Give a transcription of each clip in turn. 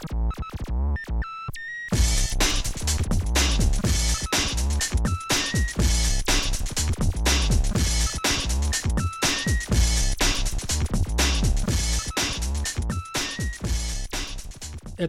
Это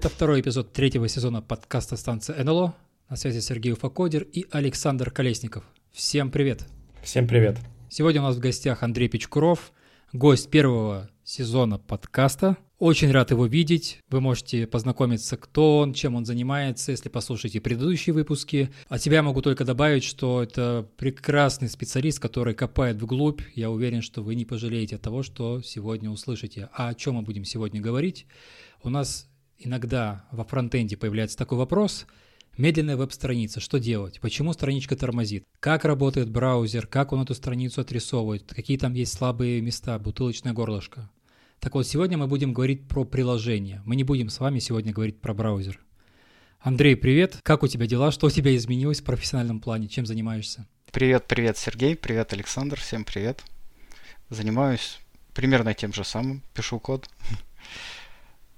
второй эпизод третьего сезона подкаста станции НЛО. На связи Сергей Уфакодер и Александр Колесников. Всем привет! Всем привет! Сегодня у нас в гостях Андрей Печкуров, гость первого сезона подкаста. Очень рад его видеть. Вы можете познакомиться, кто он, чем он занимается, если послушаете предыдущие выпуски. От себя могу только добавить, что это прекрасный специалист, который копает вглубь. Я уверен, что вы не пожалеете того, что сегодня услышите. А о чем мы будем сегодня говорить? У нас иногда во фронтенде появляется такой вопрос, медленная веб-страница, что делать, почему страничка тормозит, как работает браузер, как он эту страницу отрисовывает, какие там есть слабые места, бутылочное горлышко. Так вот, сегодня мы будем говорить про приложение. Мы не будем с вами сегодня говорить про браузер. Андрей, привет. Как у тебя дела? Что у тебя изменилось в профессиональном плане? Чем занимаешься? Привет, привет, Сергей. Привет, Александр. Всем привет. Занимаюсь примерно тем же самым. Пишу код.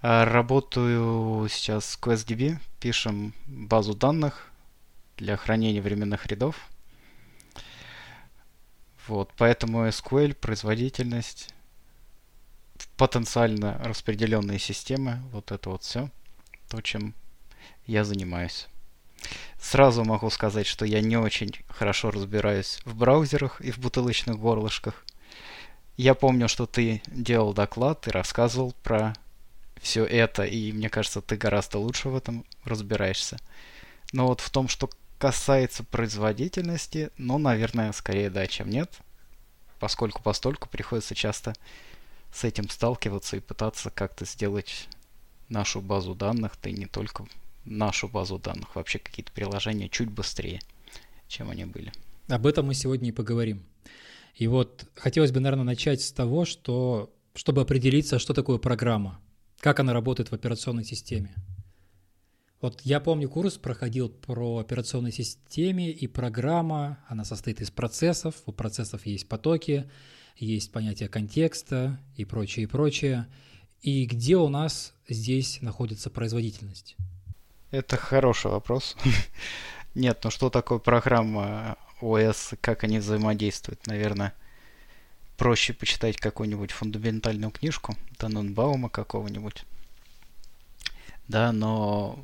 А, работаю сейчас с QuestDB, пишем базу данных для хранения временных рядов. Вот, поэтому SQL, производительность, потенциально распределенные системы, вот это вот все, то, чем я занимаюсь. Сразу могу сказать, что я не очень хорошо разбираюсь в браузерах и в бутылочных горлышках. Я помню, что ты делал доклад и рассказывал про все это, и мне кажется, ты гораздо лучше в этом разбираешься. Но вот в том, что касается производительности, ну, наверное, скорее да, чем нет. Поскольку постольку приходится часто с этим сталкиваться и пытаться как-то сделать нашу базу данных, да и не только нашу базу данных, вообще какие-то приложения чуть быстрее, чем они были. Об этом мы сегодня и поговорим. И вот хотелось бы, наверное, начать с того, что чтобы определиться, что такое программа как она работает в операционной системе. Вот я помню, курс проходил про операционной системе, и программа, она состоит из процессов, у процессов есть потоки, есть понятие контекста и прочее, и прочее. И где у нас здесь находится производительность? Это хороший вопрос. Нет, ну что такое программа ОС, как они взаимодействуют, наверное, проще почитать какую-нибудь фундаментальную книжку Таненбаума какого-нибудь. Да, но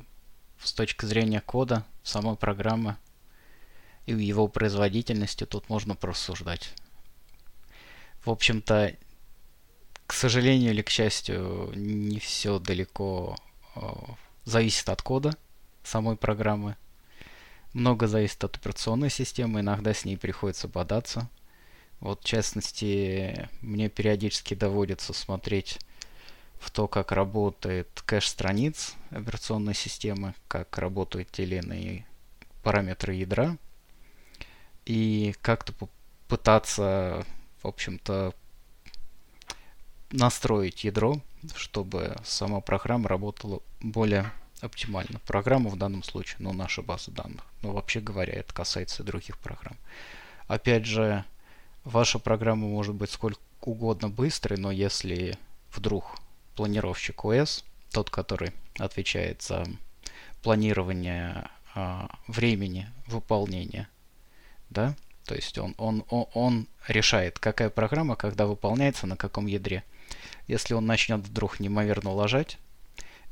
с точки зрения кода, самой программы и его производительности тут можно просуждать. В общем-то, к сожалению или к счастью, не все далеко э, зависит от кода самой программы. Много зависит от операционной системы, иногда с ней приходится бодаться. Вот, в частности, мне периодически доводится смотреть в то, как работает кэш страниц операционной системы, как работают те или иные параметры ядра, и как-то пытаться, в общем-то, настроить ядро, чтобы сама программа работала более оптимально. Программа в данном случае, ну, наша база данных. Но вообще говоря, это касается других программ. Опять же, Ваша программа может быть сколько угодно быстрой, но если вдруг планировщик ОС, тот, который отвечает за планирование а, времени выполнения, да, то есть он, он, он, он решает, какая программа, когда выполняется, на каком ядре. Если он начнет вдруг неимоверно ложать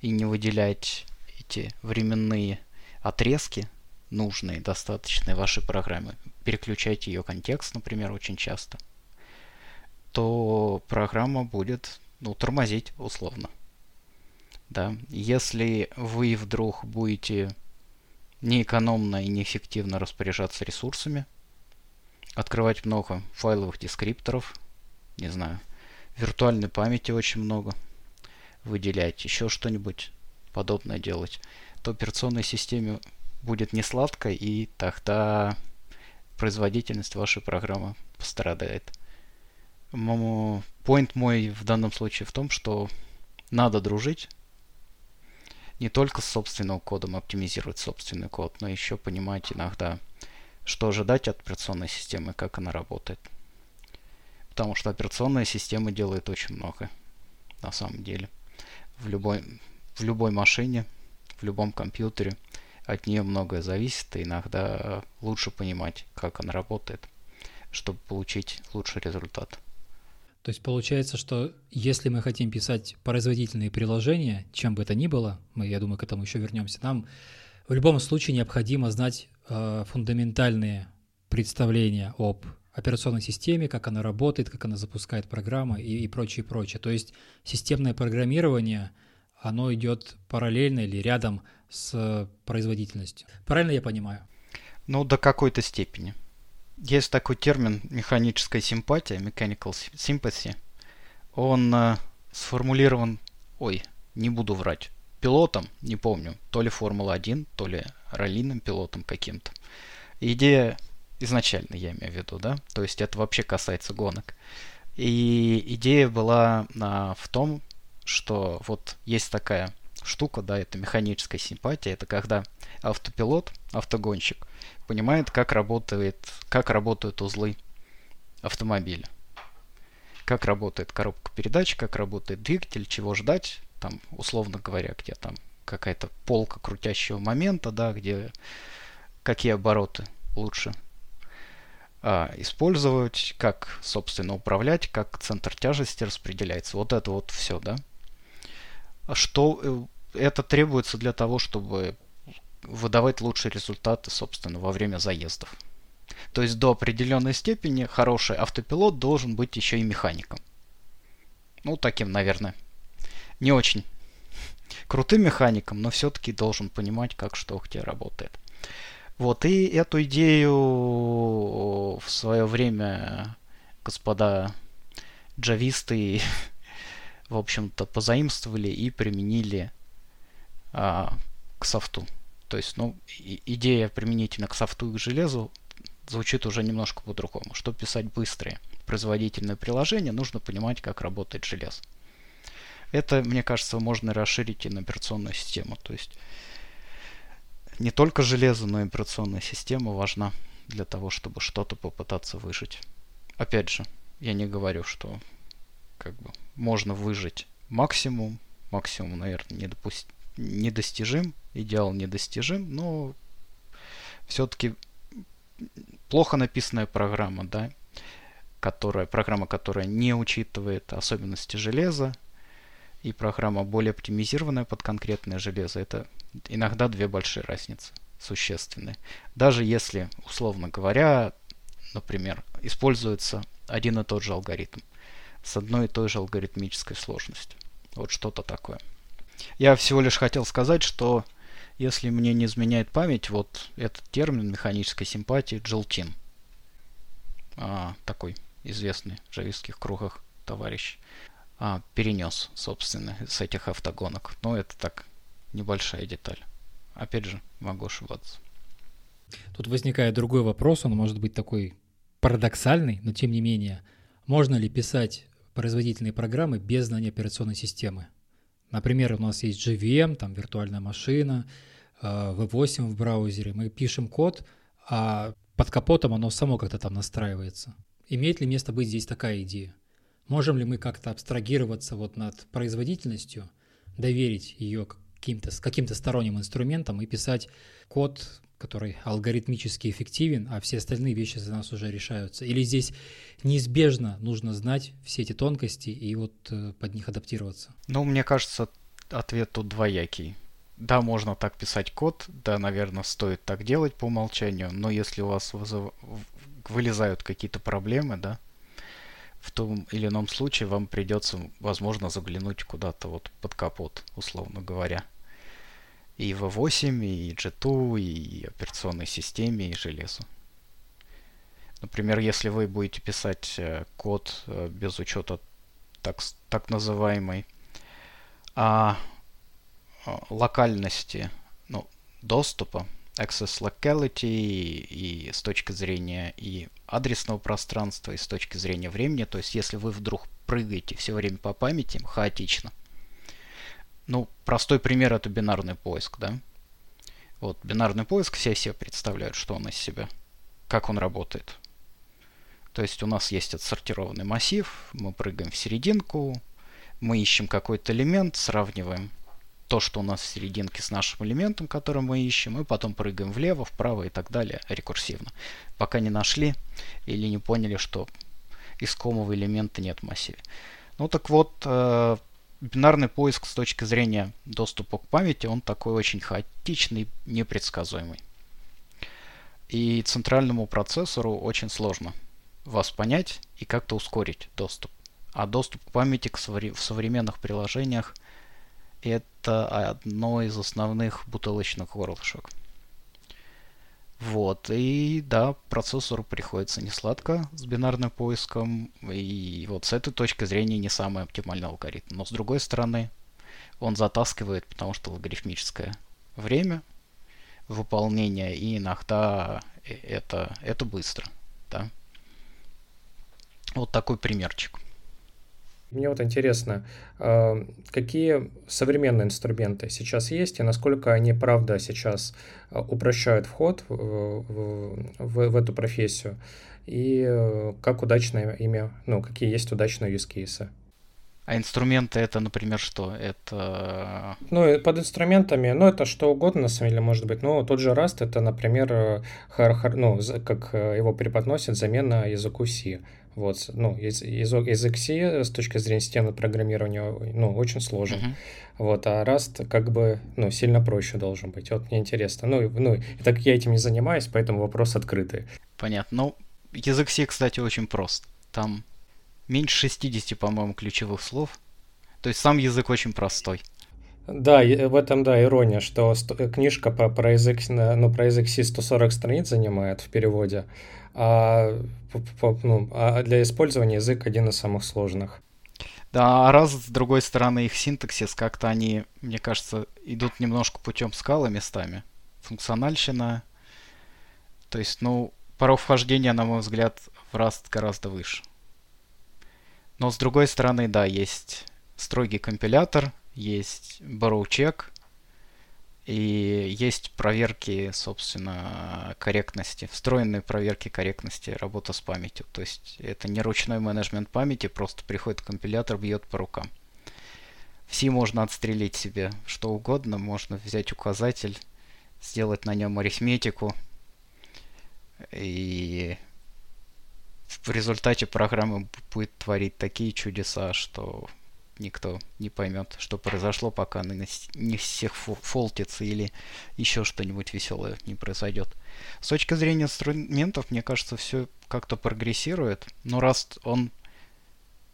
и не выделять эти временные отрезки, нужные, достаточные вашей программе, переключайте ее контекст, например, очень часто, то программа будет ну, тормозить условно. Да? Если вы вдруг будете неэкономно и неэффективно распоряжаться ресурсами, открывать много файловых дескрипторов, не знаю, виртуальной памяти очень много, выделять еще что-нибудь подобное делать, то операционной системе будет не сладко, и тогда производительность вашей программы пострадает. Point мой в данном случае в том, что надо дружить не только с собственным кодом, оптимизировать собственный код, но еще понимать иногда, что ожидать от операционной системы, как она работает. Потому что операционная система делает очень много, на самом деле. В любой, в любой машине, в любом компьютере. От нее многое зависит, и иногда лучше понимать, как она работает, чтобы получить лучший результат. То есть получается, что если мы хотим писать производительные приложения, чем бы это ни было, мы, я думаю, к этому еще вернемся, нам в любом случае необходимо знать э, фундаментальные представления об операционной системе, как она работает, как она запускает программы и, и прочее, прочее. То есть системное программирование, оно идет параллельно или рядом с производительностью. Правильно я понимаю? Ну, до какой-то степени. Есть такой термин механическая симпатия, mechanical sympathy. Он э, сформулирован, ой, не буду врать, пилотом, не помню, то ли Формула-1, то ли раллиным пилотом каким-то. Идея изначально, я имею в виду, да, то есть это вообще касается гонок. И идея была а, в том, что вот есть такая штука, да, это механическая симпатия, это когда автопилот, автогонщик, понимает, как работает, как работают узлы автомобиля. Как работает коробка передач, как работает двигатель, чего ждать, там, условно говоря, где там какая-то полка крутящего момента, да, где какие обороты лучше а, использовать, как, собственно, управлять, как центр тяжести распределяется. Вот это вот все, да. А что э, это требуется для того, чтобы выдавать лучшие результаты, собственно, во время заездов. То есть до определенной степени хороший автопилот должен быть еще и механиком. Ну, таким, наверное, не очень крутым механиком, но все-таки должен понимать, как что где работает. Вот, и эту идею в свое время господа джависты, в общем-то, позаимствовали и применили а, к софту. То есть, ну, идея применительно к софту и к железу звучит уже немножко по-другому. Чтобы писать быстрые производительные приложения, нужно понимать, как работает железо. Это, мне кажется, можно расширить и на операционную систему. То есть не только железо, но и операционная система важна для того, чтобы что-то попытаться выжить. Опять же, я не говорю, что как бы можно выжить максимум. Максимум, наверное, не допустить недостижим, идеал недостижим, но все-таки плохо написанная программа, да, которая, программа, которая не учитывает особенности железа, и программа более оптимизированная под конкретное железо, это иногда две большие разницы, существенные. Даже если, условно говоря, например, используется один и тот же алгоритм с одной и той же алгоритмической сложностью. Вот что-то такое. Я всего лишь хотел сказать, что если мне не изменяет память, вот этот термин механической симпатии Джилтин. А, такой известный в джавистских кругах товарищ. А, перенес, собственно, с этих автогонок. Но это так, небольшая деталь. Опять же, могу ошибаться. Тут возникает другой вопрос, он может быть такой парадоксальный, но тем не менее. Можно ли писать производительные программы без знания операционной системы? Например, у нас есть JVM, там виртуальная машина, V8 э, в браузере. Мы пишем код, а под капотом оно само как-то там настраивается. Имеет ли место быть здесь такая идея? Можем ли мы как-то абстрагироваться вот над производительностью, доверить ее каким-то, с каким-то сторонним инструментом и писать код который алгоритмически эффективен, а все остальные вещи за нас уже решаются? Или здесь неизбежно нужно знать все эти тонкости и вот э, под них адаптироваться? Ну, мне кажется, ответ тут двоякий. Да, можно так писать код, да, наверное, стоит так делать по умолчанию, но если у вас вызов... вылезают какие-то проблемы, да, в том или ином случае вам придется, возможно, заглянуть куда-то вот под капот, условно говоря и V8, и G2, и операционной системе, и железу. Например, если вы будете писать э, код э, без учета так, так называемой а, локальности ну, доступа, access locality и, и с точки зрения и адресного пространства, и с точки зрения времени, то есть если вы вдруг прыгаете все время по памяти хаотично – ну, простой пример это бинарный поиск, да? Вот, бинарный поиск все себе представляют, что он из себя, как он работает. То есть у нас есть отсортированный массив, мы прыгаем в серединку, мы ищем какой-то элемент, сравниваем то, что у нас в серединке с нашим элементом, который мы ищем, и потом прыгаем влево, вправо и так далее рекурсивно. Пока не нашли или не поняли, что искомого элемента нет в массиве. Ну так вот, э, бинарный поиск с точки зрения доступа к памяти, он такой очень хаотичный, непредсказуемый. И центральному процессору очень сложно вас понять и как-то ускорить доступ. А доступ к памяти в современных приложениях это одно из основных бутылочных горлышек. Вот, и да, процессору приходится не сладко с бинарным поиском, и вот с этой точки зрения не самый оптимальный алгоритм. Но с другой стороны, он затаскивает, потому что логарифмическое время выполнения, и иногда это, это быстро, да. Вот такой примерчик. Мне вот интересно, а, какие современные инструменты сейчас есть и насколько они, правда, сейчас а, упрощают вход в, в, в, в эту профессию и э, как удачно ими, ну, какие есть удачные cases? А инструменты это, например, что? Это... Ну, под инструментами, ну, это что угодно, на самом деле, может быть. Ну, тот же Rust, это, например, э, хар, хар, ну, как э, его преподносят, замена языку C. Вот, ну, язык, язык C с точки зрения системы программирования, ну, очень сложен. Uh-huh. Вот, а Rust как бы, ну, сильно проще должен быть. Вот мне интересно. Ну, ну, так я этим не занимаюсь, поэтому вопрос открытый. Понятно. Ну, язык C, кстати, очень прост. Там меньше 60, по-моему, ключевых слов. То есть сам язык очень простой. Да, в этом, да, ирония, что книжка по, про язык, ну, про язык C 140 страниц занимает в переводе, а, ну, а для использования язык один из самых сложных. Да, а раз с другой стороны их синтаксис, как-то они, мне кажется, идут немножко путем скалы местами. Функциональщина. То есть, ну, порог вхождения, на мой взгляд, в Rust гораздо выше. Но с другой стороны, да, есть строгий компилятор, есть borrow check, и есть проверки, собственно, корректности, встроенные проверки корректности работы с памятью. То есть это не ручной менеджмент памяти, просто приходит компилятор, бьет по рукам. В C можно отстрелить себе что угодно, можно взять указатель, сделать на нем арифметику, и в результате программа будет творить такие чудеса, что никто не поймет, что произошло, пока не всех фолтится или еще что-нибудь веселое не произойдет. С точки зрения инструментов, мне кажется, все как-то прогрессирует. Но раз он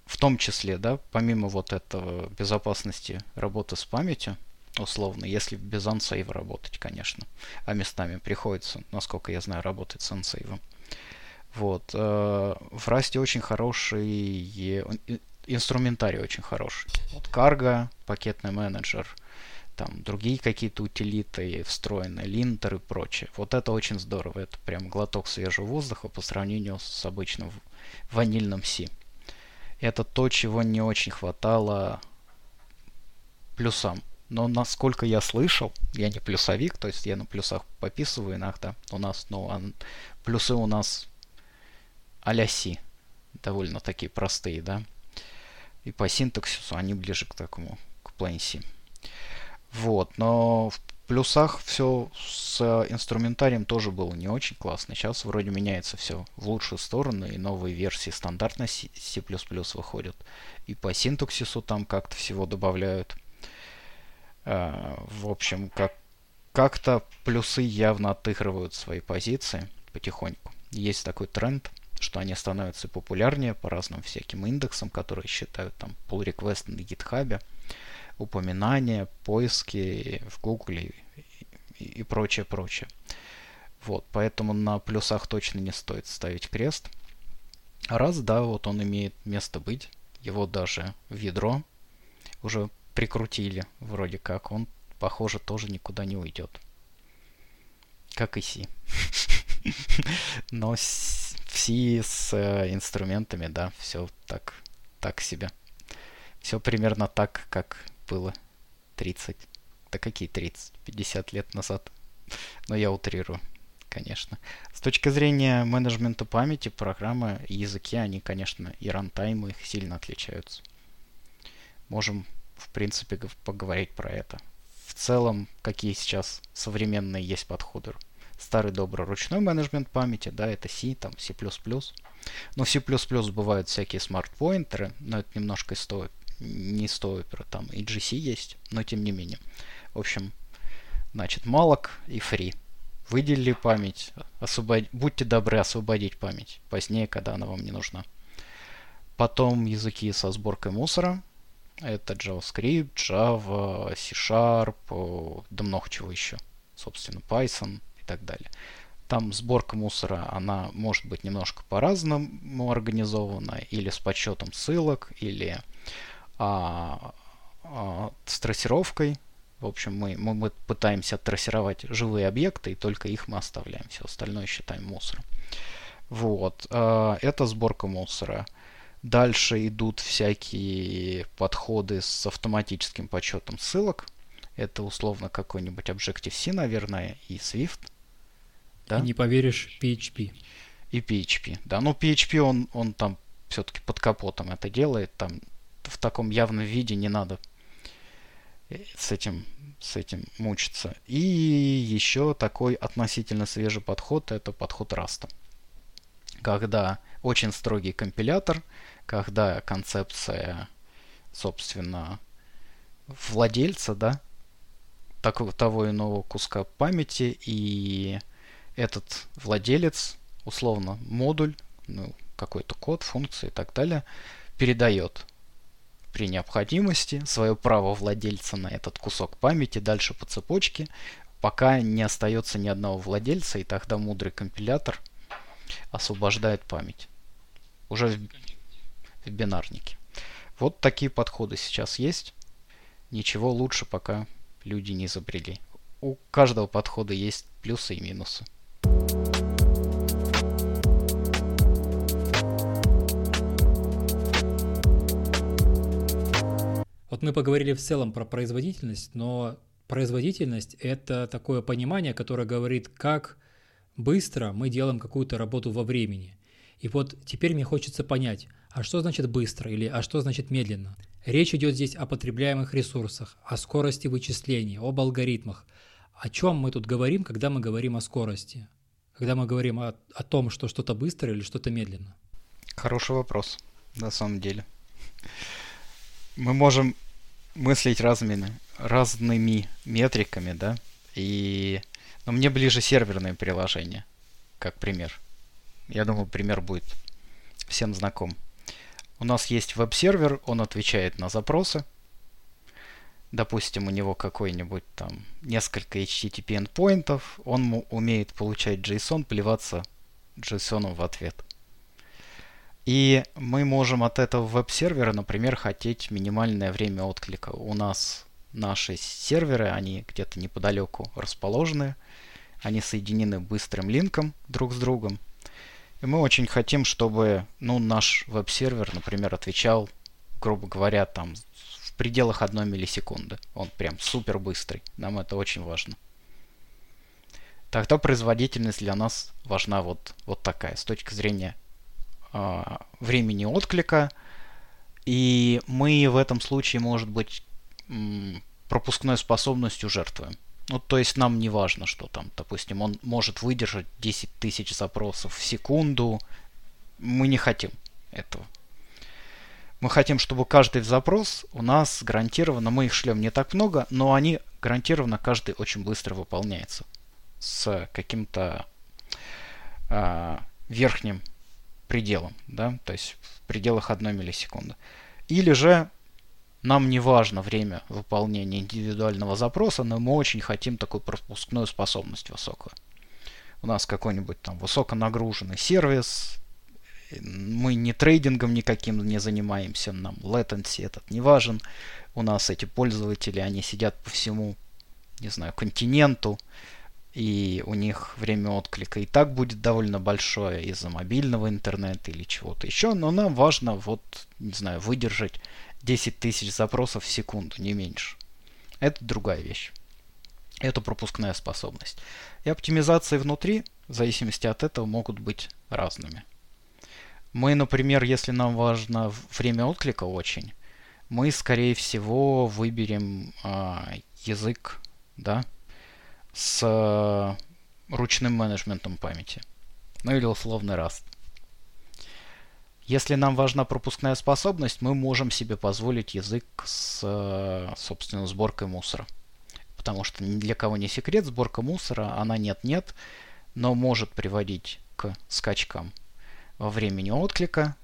в том числе, да, помимо вот этого безопасности работы с памятью, условно, если без ансейва работать, конечно, а местами приходится, насколько я знаю, работать с ансейвом. Вот. Э, в Расте очень хороший инструментарий очень хороший. Вот Cargo, пакетный менеджер, там другие какие-то утилиты встроенные, линтер и прочее. Вот это очень здорово. Это прям глоток свежего воздуха по сравнению с обычным ванильным C. Это то, чего не очень хватало плюсам. Но насколько я слышал, я не плюсовик, то есть я на плюсах пописываю иногда. У нас, ну, а плюсы у нас а-ля C. Довольно такие простые, да. И по синтаксису они ближе к такому, к plain C. Вот, но в плюсах все с инструментарием тоже было не очень классно. Сейчас вроде меняется все в лучшую сторону, и новые версии стандартно C++ выходят. И по синтаксису там как-то всего добавляют. А, в общем, как, как-то плюсы явно отыгрывают свои позиции потихоньку. Есть такой тренд – что они становятся популярнее по разным всяким индексам, которые считают там pull request на GitHub, упоминания, поиски в Google и, и, прочее, прочее. Вот, поэтому на плюсах точно не стоит ставить крест. Раз, да, вот он имеет место быть, его даже в ядро уже прикрутили вроде как, он, похоже, тоже никуда не уйдет. Как и C. Но все с э, инструментами, да, все так, так себе. Все примерно так, как было 30, да какие 30, 50 лет назад. Но я утрирую, конечно. С точки зрения менеджмента памяти, программы языки, они, конечно, и рантаймы их сильно отличаются. Можем, в принципе, поговорить про это в целом, какие сейчас современные есть подходы. Старый добрый ручной менеджмент памяти, да, это C, там C++. Но в C++ бывают всякие смарт-поинтеры, но это немножко из того, не из того опера, там и GC есть, но тем не менее. В общем, значит, malloc и free. Выделили память, освобод... будьте добры освободить память позднее, когда она вам не нужна. Потом языки со сборкой мусора. Это JavaScript, Java, C-Sharp, да много чего еще. Собственно, Python и так далее. Там сборка мусора, она может быть немножко по-разному организована, или с подсчетом ссылок, или а, а, с трассировкой. В общем, мы, мы, мы пытаемся трассировать живые объекты, и только их мы оставляем. Все остальное считаем мусором. Вот. А, это сборка мусора. Дальше идут всякие подходы с автоматическим подсчетом ссылок. Это условно какой-нибудь Objective-C, наверное, и Swift. Да? И не поверишь, PHP. И PHP, да. Ну, PHP, он, он там все-таки под капотом это делает. Там в таком явном виде не надо с этим, с этим мучиться. И еще такой относительно свежий подход, это подход Rust. Когда очень строгий компилятор, когда концепция, собственно, владельца, да, такого, того иного куска памяти, и этот владелец, условно, модуль, ну, какой-то код, функции и так далее, передает при необходимости свое право владельца на этот кусок памяти дальше по цепочке, пока не остается ни одного владельца, и тогда мудрый компилятор освобождает память уже в, в бинарнике. Вот такие подходы сейчас есть. Ничего лучше пока люди не изобрели. У каждого подхода есть плюсы и минусы. Вот мы поговорили в целом про производительность, но производительность — это такое понимание, которое говорит, как быстро мы делаем какую-то работу во времени. И вот теперь мне хочется понять, а что значит быстро или а что значит медленно? Речь идет здесь о потребляемых ресурсах, о скорости вычислений, об алгоритмах. О чем мы тут говорим, когда мы говорим о скорости? Когда мы говорим о, о том, что что-то быстро или что-то медленно? Хороший вопрос, на самом деле. Мы можем мыслить разными, разными метриками, да, и... Но мне ближе серверные приложения, как пример. Я думаю, пример будет всем знаком. У нас есть веб-сервер, он отвечает на запросы. Допустим, у него какой-нибудь там несколько HTTP endpointов, он умеет получать JSON, плеваться JSON в ответ. И мы можем от этого веб-сервера, например, хотеть минимальное время отклика. У нас наши серверы, они где-то неподалеку расположены, они соединены быстрым линком друг с другом. И мы очень хотим, чтобы ну, наш веб-сервер, например, отвечал, грубо говоря, там в пределах одной миллисекунды. Он прям супер быстрый. Нам это очень важно. Тогда производительность для нас важна вот, вот такая, с точки зрения э, времени отклика. И мы в этом случае, может быть, пропускной способностью жертвуем. Ну, то есть нам не важно, что там, допустим, он может выдержать 10 тысяч запросов в секунду. Мы не хотим этого. Мы хотим, чтобы каждый запрос у нас гарантированно, мы их шлем не так много, но они гарантированно каждый очень быстро выполняется с каким-то э, верхним пределом, да, то есть в пределах одной миллисекунды. Или же нам не важно время выполнения индивидуального запроса, но мы очень хотим такую пропускную способность высокую. У нас какой-нибудь там высоконагруженный сервис, мы не трейдингом никаким не занимаемся, нам latency этот не важен. У нас эти пользователи, они сидят по всему, не знаю, континенту, и у них время отклика и так будет довольно большое из-за мобильного интернета или чего-то еще, но нам важно вот, не знаю, выдержать 10 тысяч запросов в секунду, не меньше. Это другая вещь. Это пропускная способность. И оптимизации внутри, в зависимости от этого, могут быть разными. Мы, например, если нам важно время отклика очень, мы, скорее всего, выберем э, язык да, с э, ручным менеджментом памяти. Ну или условный Rust. Если нам важна пропускная способность, мы можем себе позволить язык с, э, собственно, сборкой мусора. Потому что ни для кого не секрет, сборка мусора, она нет-нет, но может приводить к скачкам во времени отклика,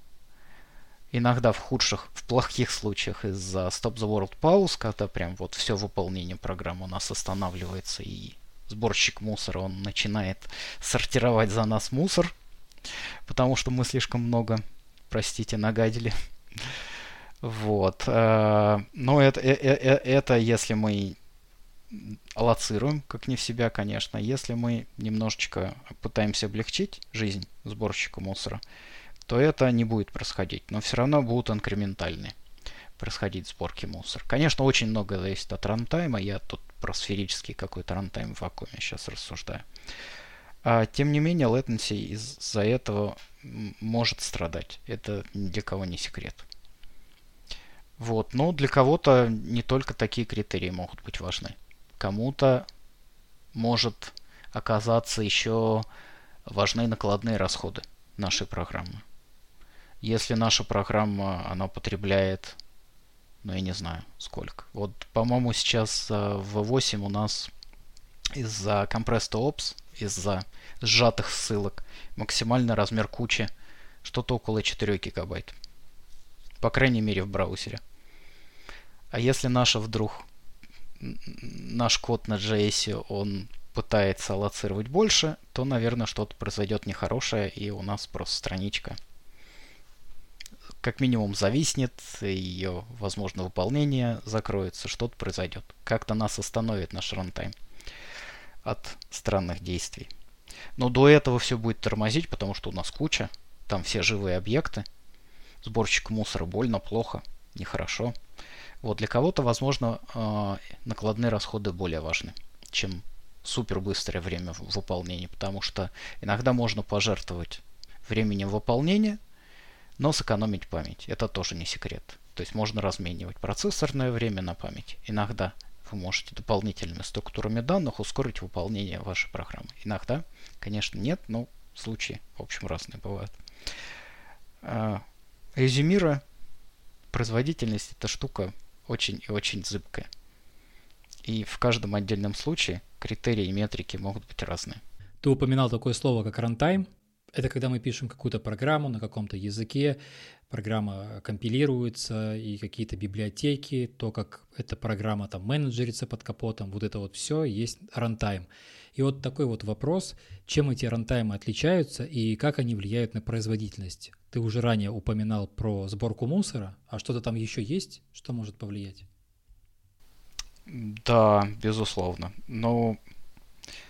иногда в худших, в плохих случаях из-за Stop the World Pause, когда прям вот все выполнение программы у нас останавливается и сборщик мусора, он начинает сортировать за нас мусор, потому что мы слишком много простите, нагадили. Вот. Э, но это, э, э, это если мы аллоцируем, как не в себя, конечно. Если мы немножечко пытаемся облегчить жизнь сборщика мусора, то это не будет происходить. Но все равно будут инкрементальные происходить сборки мусора. Конечно, очень много зависит от рантайма. Я тут про сферический какой-то рантайм в вакууме сейчас рассуждаю. А, тем не менее, latency из-за этого может страдать. Это ни для кого не секрет. Вот. Но для кого-то не только такие критерии могут быть важны. Кому-то может оказаться еще важны накладные расходы нашей программы. Если наша программа, она потребляет, ну я не знаю сколько. Вот, по-моему, сейчас э, в 8 у нас из-за compressed ops, из-за сжатых ссылок, максимальный размер кучи что-то около 4 гигабайт. По крайней мере в браузере. А если наша вдруг наш код на JS, он пытается аллоцировать больше, то, наверное, что-то произойдет нехорошее, и у нас просто страничка как минимум зависнет, ее, возможно, выполнение закроется, что-то произойдет. Как-то нас остановит наш рантайм от странных действий. Но до этого все будет тормозить, потому что у нас куча, там все живые объекты. Сборщик мусора больно, плохо, нехорошо. Вот для кого-то, возможно, а, накладные расходы более важны, чем супер быстрое время выполнения, потому что иногда можно пожертвовать временем выполнения, но сэкономить память. Это тоже не секрет. То есть можно разменивать процессорное время на память. Иногда вы можете дополнительными структурами данных ускорить выполнение вашей программы. Иногда, конечно, нет, но случаи, в общем, разные бывают. А, резюмируя, производительность – это штука очень и очень зыбкая. И в каждом отдельном случае критерии и метрики могут быть разные. Ты упоминал такое слово, как runtime. Это когда мы пишем какую-то программу на каком-то языке, программа компилируется и какие-то библиотеки, то, как эта программа там менеджерится под капотом, вот это вот все есть рантайм. И вот такой вот вопрос, чем эти рантаймы отличаются и как они влияют на производительность. Ты уже ранее упоминал про сборку мусора, а что-то там еще есть, что может повлиять? Да, безусловно. Ну,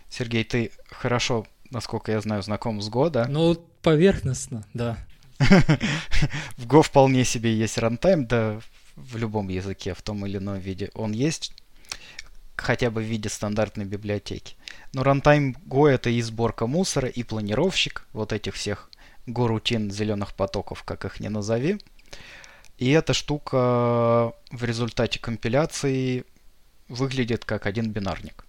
Сергей, ты хорошо, насколько я знаю, знаком с Года. Ну, поверхностно, да. В Go вполне себе есть рантайм, да в любом языке в том или ином виде он есть, хотя бы в виде стандартной библиотеки. Но рантайм Go это и сборка мусора, и планировщик вот этих всех Go-рутин зеленых потоков, как их не назови. И эта штука в результате компиляции выглядит как один бинарник.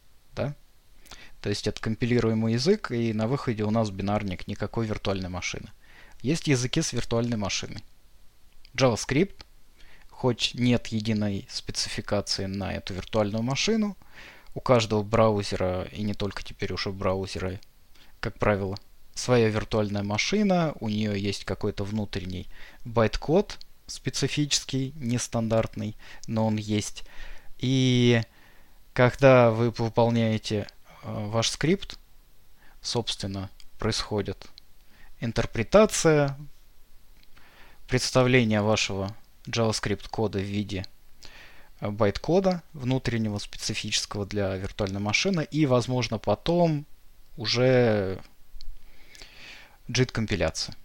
То есть это компилируемый язык, и на выходе у нас бинарник никакой виртуальной машины. Есть языки с виртуальной машиной. JavaScript, хоть нет единой спецификации на эту виртуальную машину, у каждого браузера, и не только теперь уже браузера, как правило, своя виртуальная машина, у нее есть какой-то внутренний байт-код специфический, нестандартный, но он есть. И когда вы выполняете ваш скрипт, собственно, происходит интерпретация, представление вашего JavaScript кода в виде э, байт-кода внутреннего, специфического для виртуальной машины, и, возможно, потом уже JIT-компиляция.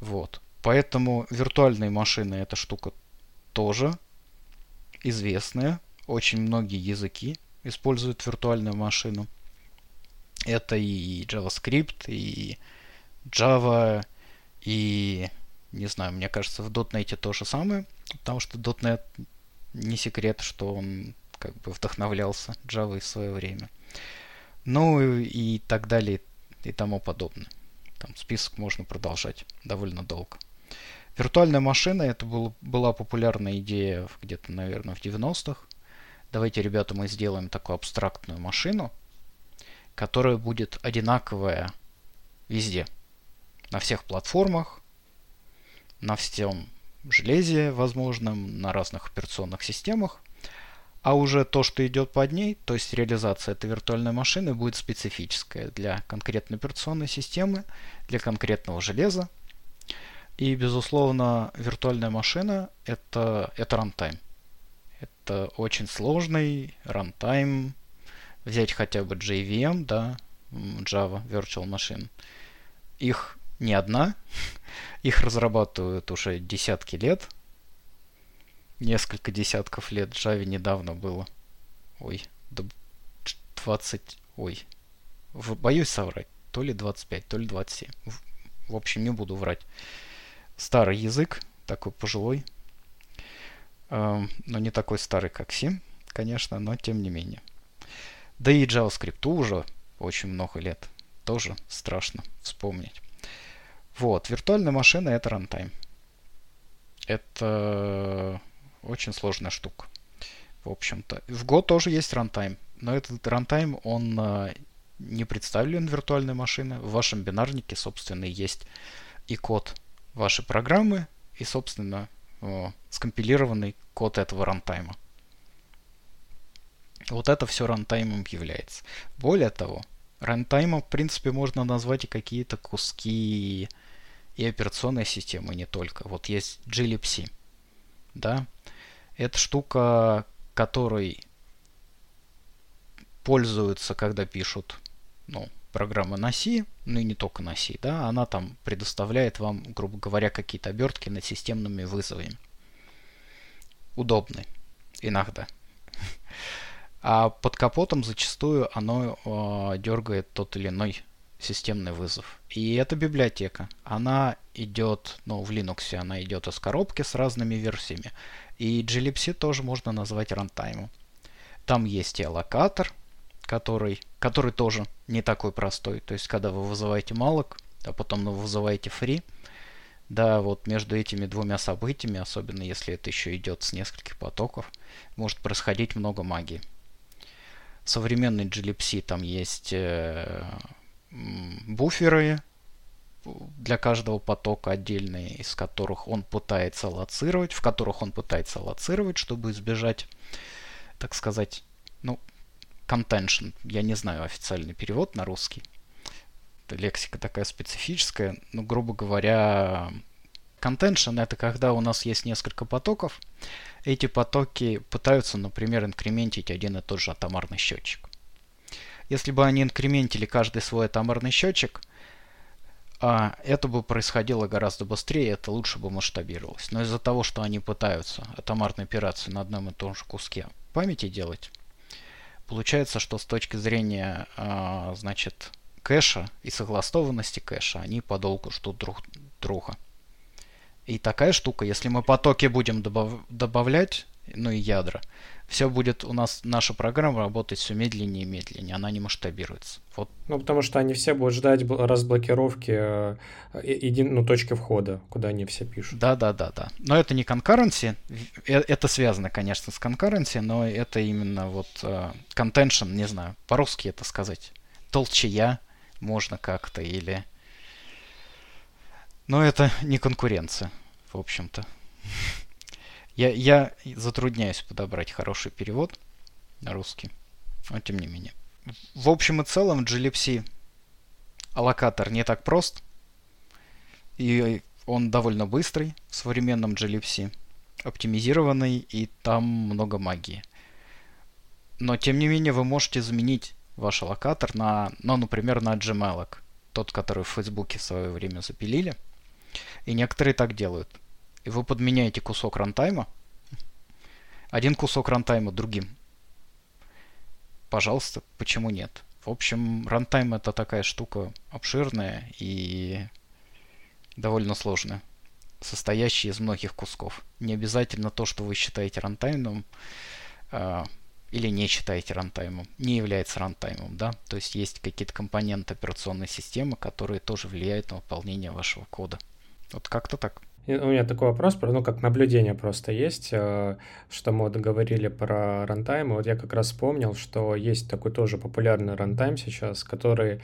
Вот. Поэтому виртуальные машины эта штука тоже известная. Очень многие языки используют виртуальную машину. Это и JavaScript, и Java, и, не знаю, мне кажется, в .NET то же самое, потому что .NET не секрет, что он как бы вдохновлялся Java в свое время. Ну и так далее и тому подобное. Там список можно продолжать довольно долго. Виртуальная машина это был, была популярная идея где-то, наверное, в 90-х. Давайте, ребята, мы сделаем такую абстрактную машину, которая будет одинаковая везде. На всех платформах, на всем железе возможном, на разных операционных системах. А уже то, что идет под ней, то есть реализация этой виртуальной машины, будет специфическая для конкретной операционной системы, для конкретного железа. И, безусловно, виртуальная машина это, это рантайм. Это очень сложный рантайм. Взять хотя бы JVM, да, Java Virtual Machine. Их не одна. Их разрабатывают уже десятки лет несколько десятков лет Java недавно было. Ой, 20... Ой, боюсь соврать. То ли 25, то ли 27. В общем, не буду врать. Старый язык, такой пожилой. Но не такой старый, как C, конечно, но тем не менее. Да и JavaScript уже очень много лет. Тоже страшно вспомнить. Вот, виртуальная машина это runtime. Это очень сложная штука. В общем-то. В Go тоже есть runtime. Но этот runtime, он э, не представлен виртуальной машиной. В вашем бинарнике, собственно, есть и код вашей программы, и, собственно, скомпилированный код этого рантайма. Вот это все рантаймом является. Более того, рантаймом, в принципе, можно назвать и какие-то куски и операционной системы, не только. Вот есть glibc, да, это штука, которой пользуются, когда пишут ну, программы на C, ну и не только на C, да, она там предоставляет вам, грубо говоря, какие-то обертки над системными вызовами. Удобны иногда. А под капотом зачастую оно э, дергает тот или иной системный вызов. И эта библиотека, она идет, ну, в Linux она идет из коробки с разными версиями. И glibc тоже можно назвать рантаймом. Там есть и аллокатор, который, который тоже не такой простой. То есть, когда вы вызываете malloc, а потом вы вызываете free, да, вот между этими двумя событиями, особенно если это еще идет с нескольких потоков, может происходить много магии. Современный glibc там есть э, буферы, для каждого потока отдельные, из которых он пытается лоцировать, в которых он пытается лоцировать, чтобы избежать, так сказать, ну, contention. Я не знаю официальный перевод на русский. Лексика такая специфическая. Ну, грубо говоря, contention это когда у нас есть несколько потоков. Эти потоки пытаются, например, инкрементить один и тот же атомарный счетчик. Если бы они инкрементили каждый свой атомарный счетчик – а это бы происходило гораздо быстрее, это лучше бы масштабировалось. Но из-за того, что они пытаются атомарные операции на одном и том же куске памяти делать, получается, что с точки зрения, а, значит, кэша и согласованности кэша, они подолгу ждут друг друга. И такая штука, если мы потоки будем добав добавлять, ну и ядра, все будет у нас, наша программа работать все медленнее и медленнее, она не масштабируется. Вот. Ну, потому что они все будут ждать разблокировки э, един, ну, точки входа, куда они все пишут. Да, да, да, да. Но это не concurrency, э, это связано, конечно, с concurrency, но это именно вот contention, не знаю, по-русски это сказать. Толчая можно как-то или... Но это не конкуренция, в общем-то. Я, я затрудняюсь подобрать хороший перевод на русский, но тем не менее. В общем и целом, glibc аллокатор не так прост, и он довольно быстрый в современном glibc, оптимизированный, и там много магии. Но тем не менее вы можете заменить ваш аллокатор на, ну, например, на Gmalloc, тот, который в Фейсбуке в свое время запилили. И некоторые так делают – и вы подменяете кусок рантайма, один кусок рантайма другим. Пожалуйста, почему нет? В общем, рантайм это такая штука обширная и довольно сложная, состоящая из многих кусков. Не обязательно то, что вы считаете runtime ом, э, или не считаете runtime ом, не является runtime ом, да, то есть есть какие-то компоненты операционной системы, которые тоже влияют на выполнение вашего кода. Вот как-то так. У меня такой вопрос, ну, как наблюдение просто есть, э, что мы вот говорили про runtime, вот я как раз вспомнил, что есть такой тоже популярный runtime сейчас, который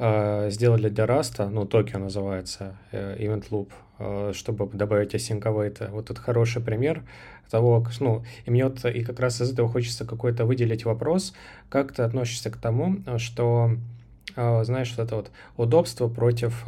э, сделали для Rust, ну, Tokyo называется, э, Event Loop, чтобы добавить async await. Вот это хороший пример того, ну, и мне вот и как раз из этого хочется какой-то выделить вопрос, как ты относишься к тому, что, знаешь, вот это вот удобство против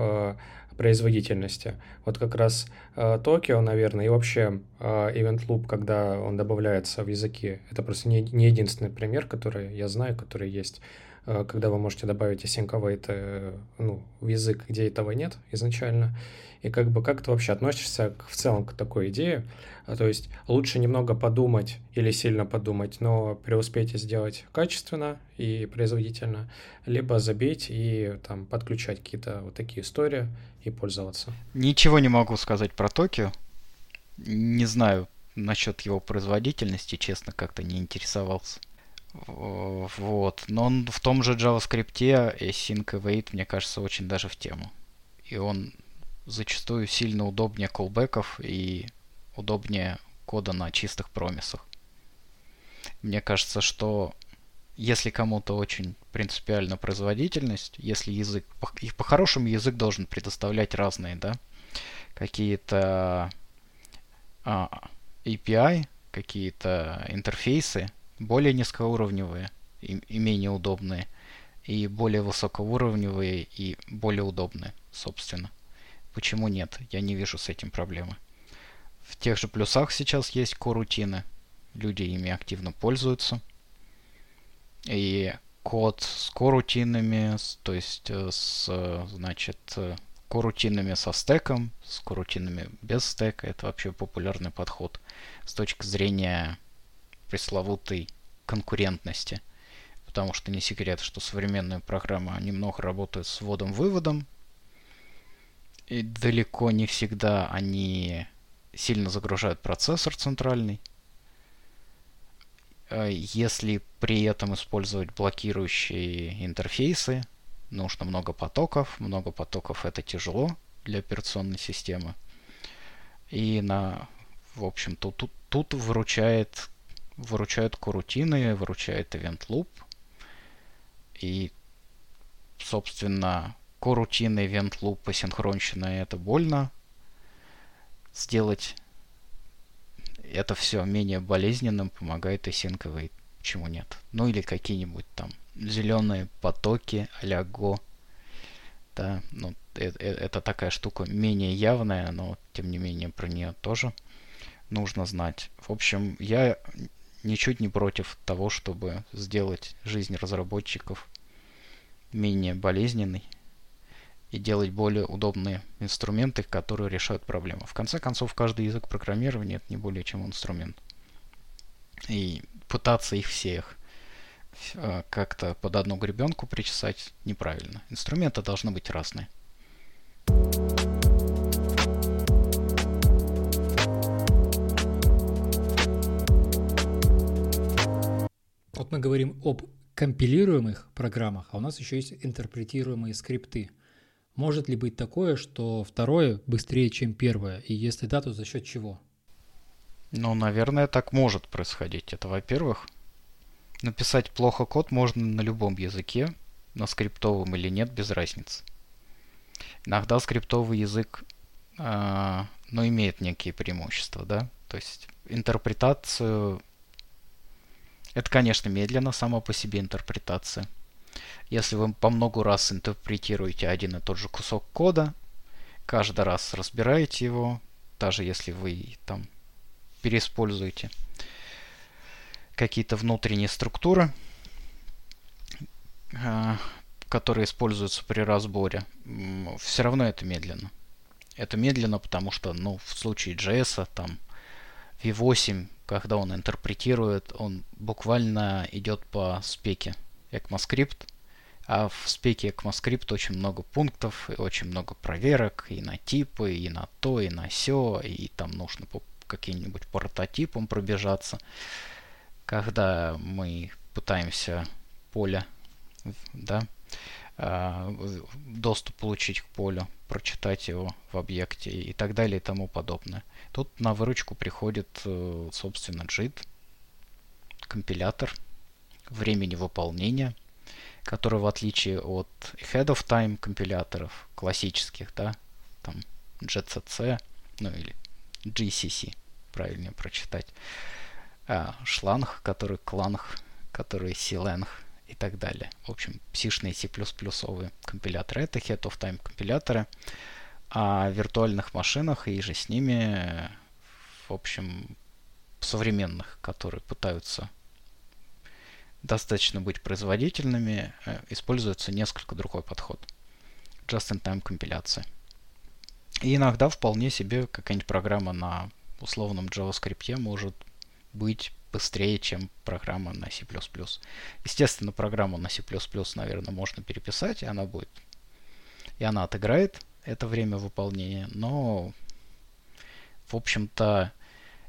производительности. Вот как раз э, Токио, наверное, и вообще э, Event Loop, когда он добавляется в языки, это просто не, не единственный пример, который я знаю, который есть, когда вы можете добавить async await э, ну, в язык, где этого нет изначально. И как бы как ты вообще относишься к, в целом к такой идее? А, то есть лучше немного подумать или сильно подумать, но преуспеть и сделать качественно и производительно, либо забить и там подключать какие-то вот такие истории и пользоваться. Ничего не могу сказать про Токио. Не знаю насчет его производительности, честно, как-то не интересовался. Вот. Но он в том же JavaScript Async Await, мне кажется, очень даже в тему. И он зачастую сильно удобнее колбеков и удобнее кода на чистых промисах. Мне кажется, что если кому-то очень принципиальна производительность, если язык, и по-хорошему язык должен предоставлять разные, да, какие-то а, API, какие-то интерфейсы, более низкоуровневые и, и менее удобные, и более высокоуровневые и более удобные, собственно. Почему нет? Я не вижу с этим проблемы. В тех же плюсах сейчас есть корутины. Люди ими активно пользуются. И код с корутинами, то есть э, с, значит, э, корутинами со стеком, с корутинами без стека, это вообще популярный подход с точки зрения пресловутой конкурентности. Потому что не секрет, что современные программы немного работают с вводом-выводом, и далеко не всегда они сильно загружают процессор центральный. А если при этом использовать блокирующие интерфейсы, нужно много потоков. Много потоков это тяжело для операционной системы. И на, в общем, тут, тут, тут выручает, выручают корутины, выручает event loop. И, собственно, корутины, event loop, асинхронщина это больно сделать это все менее болезненным помогает async await. Почему нет? Ну или какие-нибудь там зеленые потоки а Go. Да, ну это, э, это такая штука менее явная, но тем не менее про нее тоже нужно знать. В общем, я ничуть не против того, чтобы сделать жизнь разработчиков менее болезненной и делать более удобные инструменты, которые решают проблему. В конце концов, каждый язык программирования это не более чем инструмент. И пытаться их всех э, как-то под одну гребенку причесать неправильно. Инструменты должны быть разные. Вот мы говорим об компилируемых программах, а у нас еще есть интерпретируемые скрипты – может ли быть такое, что второе быстрее, чем первое? И если да, то за счет чего? Ну, наверное, так может происходить. Это, во-первых, написать плохо код можно на любом языке, на скриптовом или нет, без разницы. Иногда скриптовый язык, э, ну, имеет некие преимущества, да. То есть интерпретацию... Это, конечно, медленно само по себе интерпретация. Если вы по много раз интерпретируете один и тот же кусок кода, каждый раз разбираете его, даже если вы там переиспользуете какие-то внутренние структуры, а, которые используются при разборе, все равно это медленно. Это медленно, потому что, ну, в случае JS, там, V8, когда он интерпретирует, он буквально идет по спеке ECMAScript, а в спеке ECMAScript очень много пунктов, и очень много проверок и на типы, и на то, и на все, и там нужно по каким-нибудь прототипам пробежаться. когда мы пытаемся поле, да, доступ получить к полю, прочитать его в объекте и так далее и тому подобное. Тут на выручку приходит, э, собственно, JIT, компилятор времени выполнения, который в отличие от head of time компиляторов классических, да, там GCC, ну или GCC, правильнее прочитать, а, шланг, который кланг, который силенг и так далее. В общем, псишные C++ компиляторы. Это head of time компиляторы. А в виртуальных машинах и же с ними, в общем, современных, которые пытаются достаточно быть производительными, э, используется несколько другой подход. Just-in-time компиляция. И иногда вполне себе какая-нибудь программа на условном JavaScript может быть быстрее, чем программа на C++. Естественно, программу на C++, наверное, можно переписать, и она будет... И она отыграет это время выполнения, но, в общем-то,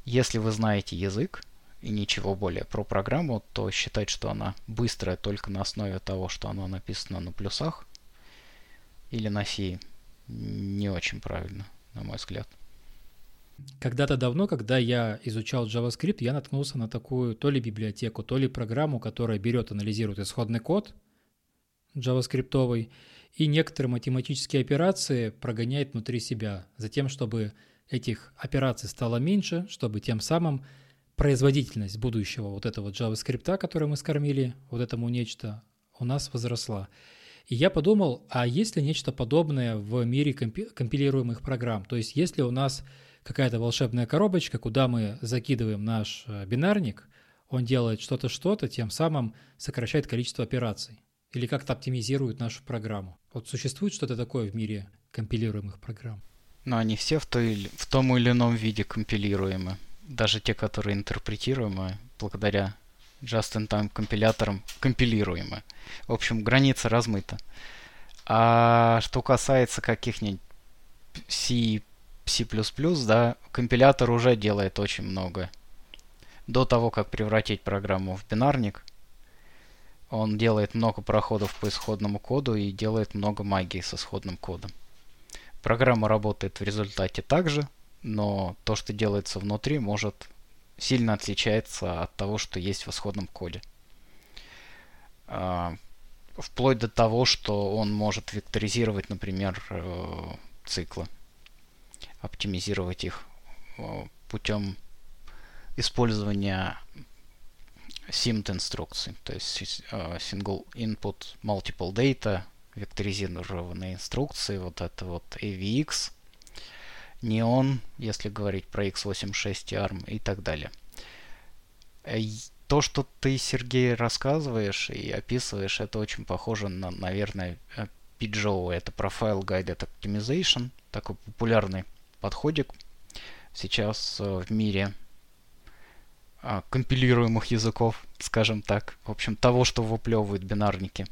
если вы знаете язык и ничего более про программу, то считать, что она быстрая только на основе того, что она написана на плюсах или на C, не очень правильно, на мой взгляд. Когда-то давно, когда я изучал JavaScript, я наткнулся на такую то ли библиотеку, то ли программу, которая берет, анализирует исходный код JavaScript и некоторые математические операции прогоняет внутри себя, затем, чтобы этих операций стало меньше, чтобы тем самым производительность будущего вот этого JavaScript, который мы скормили, вот этому нечто, у нас возросла. И я подумал, а есть ли нечто подобное в мире компилируемых программ? То есть если у нас какая-то волшебная коробочка, куда мы закидываем наш э, бинарник, он делает что-то, что-то, тем самым сокращает количество операций или как-то оптимизирует нашу программу. Вот существует что-то такое в мире компилируемых программ? Но они все в, той, в том или ином виде компилируемы. Даже те, которые интерпретируемы благодаря just-in-time компиляторам, компилируемы. В общем, граница размыта. А что касается каких-нибудь C C++, да, компилятор уже делает очень много. До того, как превратить программу в бинарник, он делает много проходов по исходному коду и делает много магии с исходным кодом. Программа работает в результате также, но то, что делается внутри, может сильно отличается от того, что есть в исходном коде. А, вплоть до того, что он может векторизировать, например, э, циклы оптимизировать их э, путем использования SIMD инструкций, то есть э, Single Input Multiple Data, векторизированные инструкции, вот это вот AVX, Neon, если говорить про x86 ARM и так далее. Э, то, что ты, Сергей, рассказываешь и описываешь, это очень похоже на, наверное, PGO, это Profile Guided Optimization, такой популярный подходик сейчас э, в мире а, компилируемых языков, скажем так, в общем, того, что выплевывают бинарники.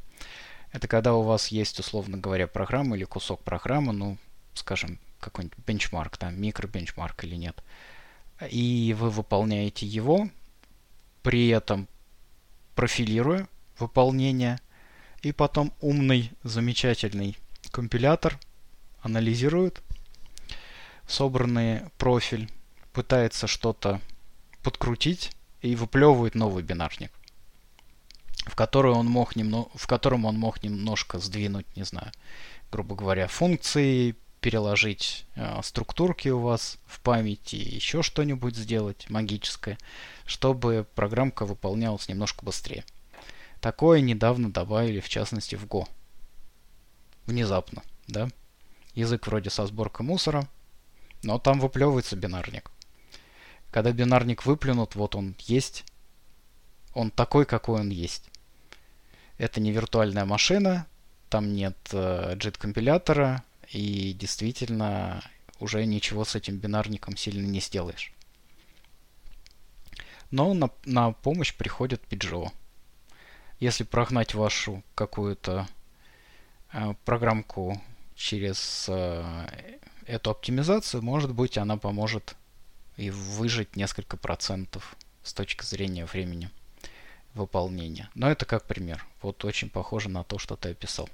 Это когда у вас есть, условно говоря, программа или кусок программы, ну, скажем, какой-нибудь бенчмарк, там, микробенчмарк или нет. И вы выполняете его, при этом профилируя выполнение, и потом умный, замечательный компилятор анализирует собранный профиль, пытается что-то подкрутить и выплевывает новый бинарник, в, который он мог немно... в котором он мог немножко сдвинуть, не знаю, грубо говоря, функции, переложить э, структурки у вас в памяти, еще что-нибудь сделать магическое, чтобы программка выполнялась немножко быстрее. Такое недавно добавили, в частности, в Go. Внезапно, да? Язык вроде со сборкой мусора, но там выплевывается бинарник. Когда бинарник выплюнут, вот он есть. Он такой, какой он есть. Это не виртуальная машина, там нет э, JIT-компилятора, и действительно уже ничего с этим бинарником сильно не сделаешь. Но на, на помощь приходит PGO. Если прогнать вашу какую-то э, программку через э, эту оптимизацию, может быть, она поможет и выжить несколько процентов с точки зрения времени выполнения. Но это как пример. Вот очень похоже на то, что ты описал.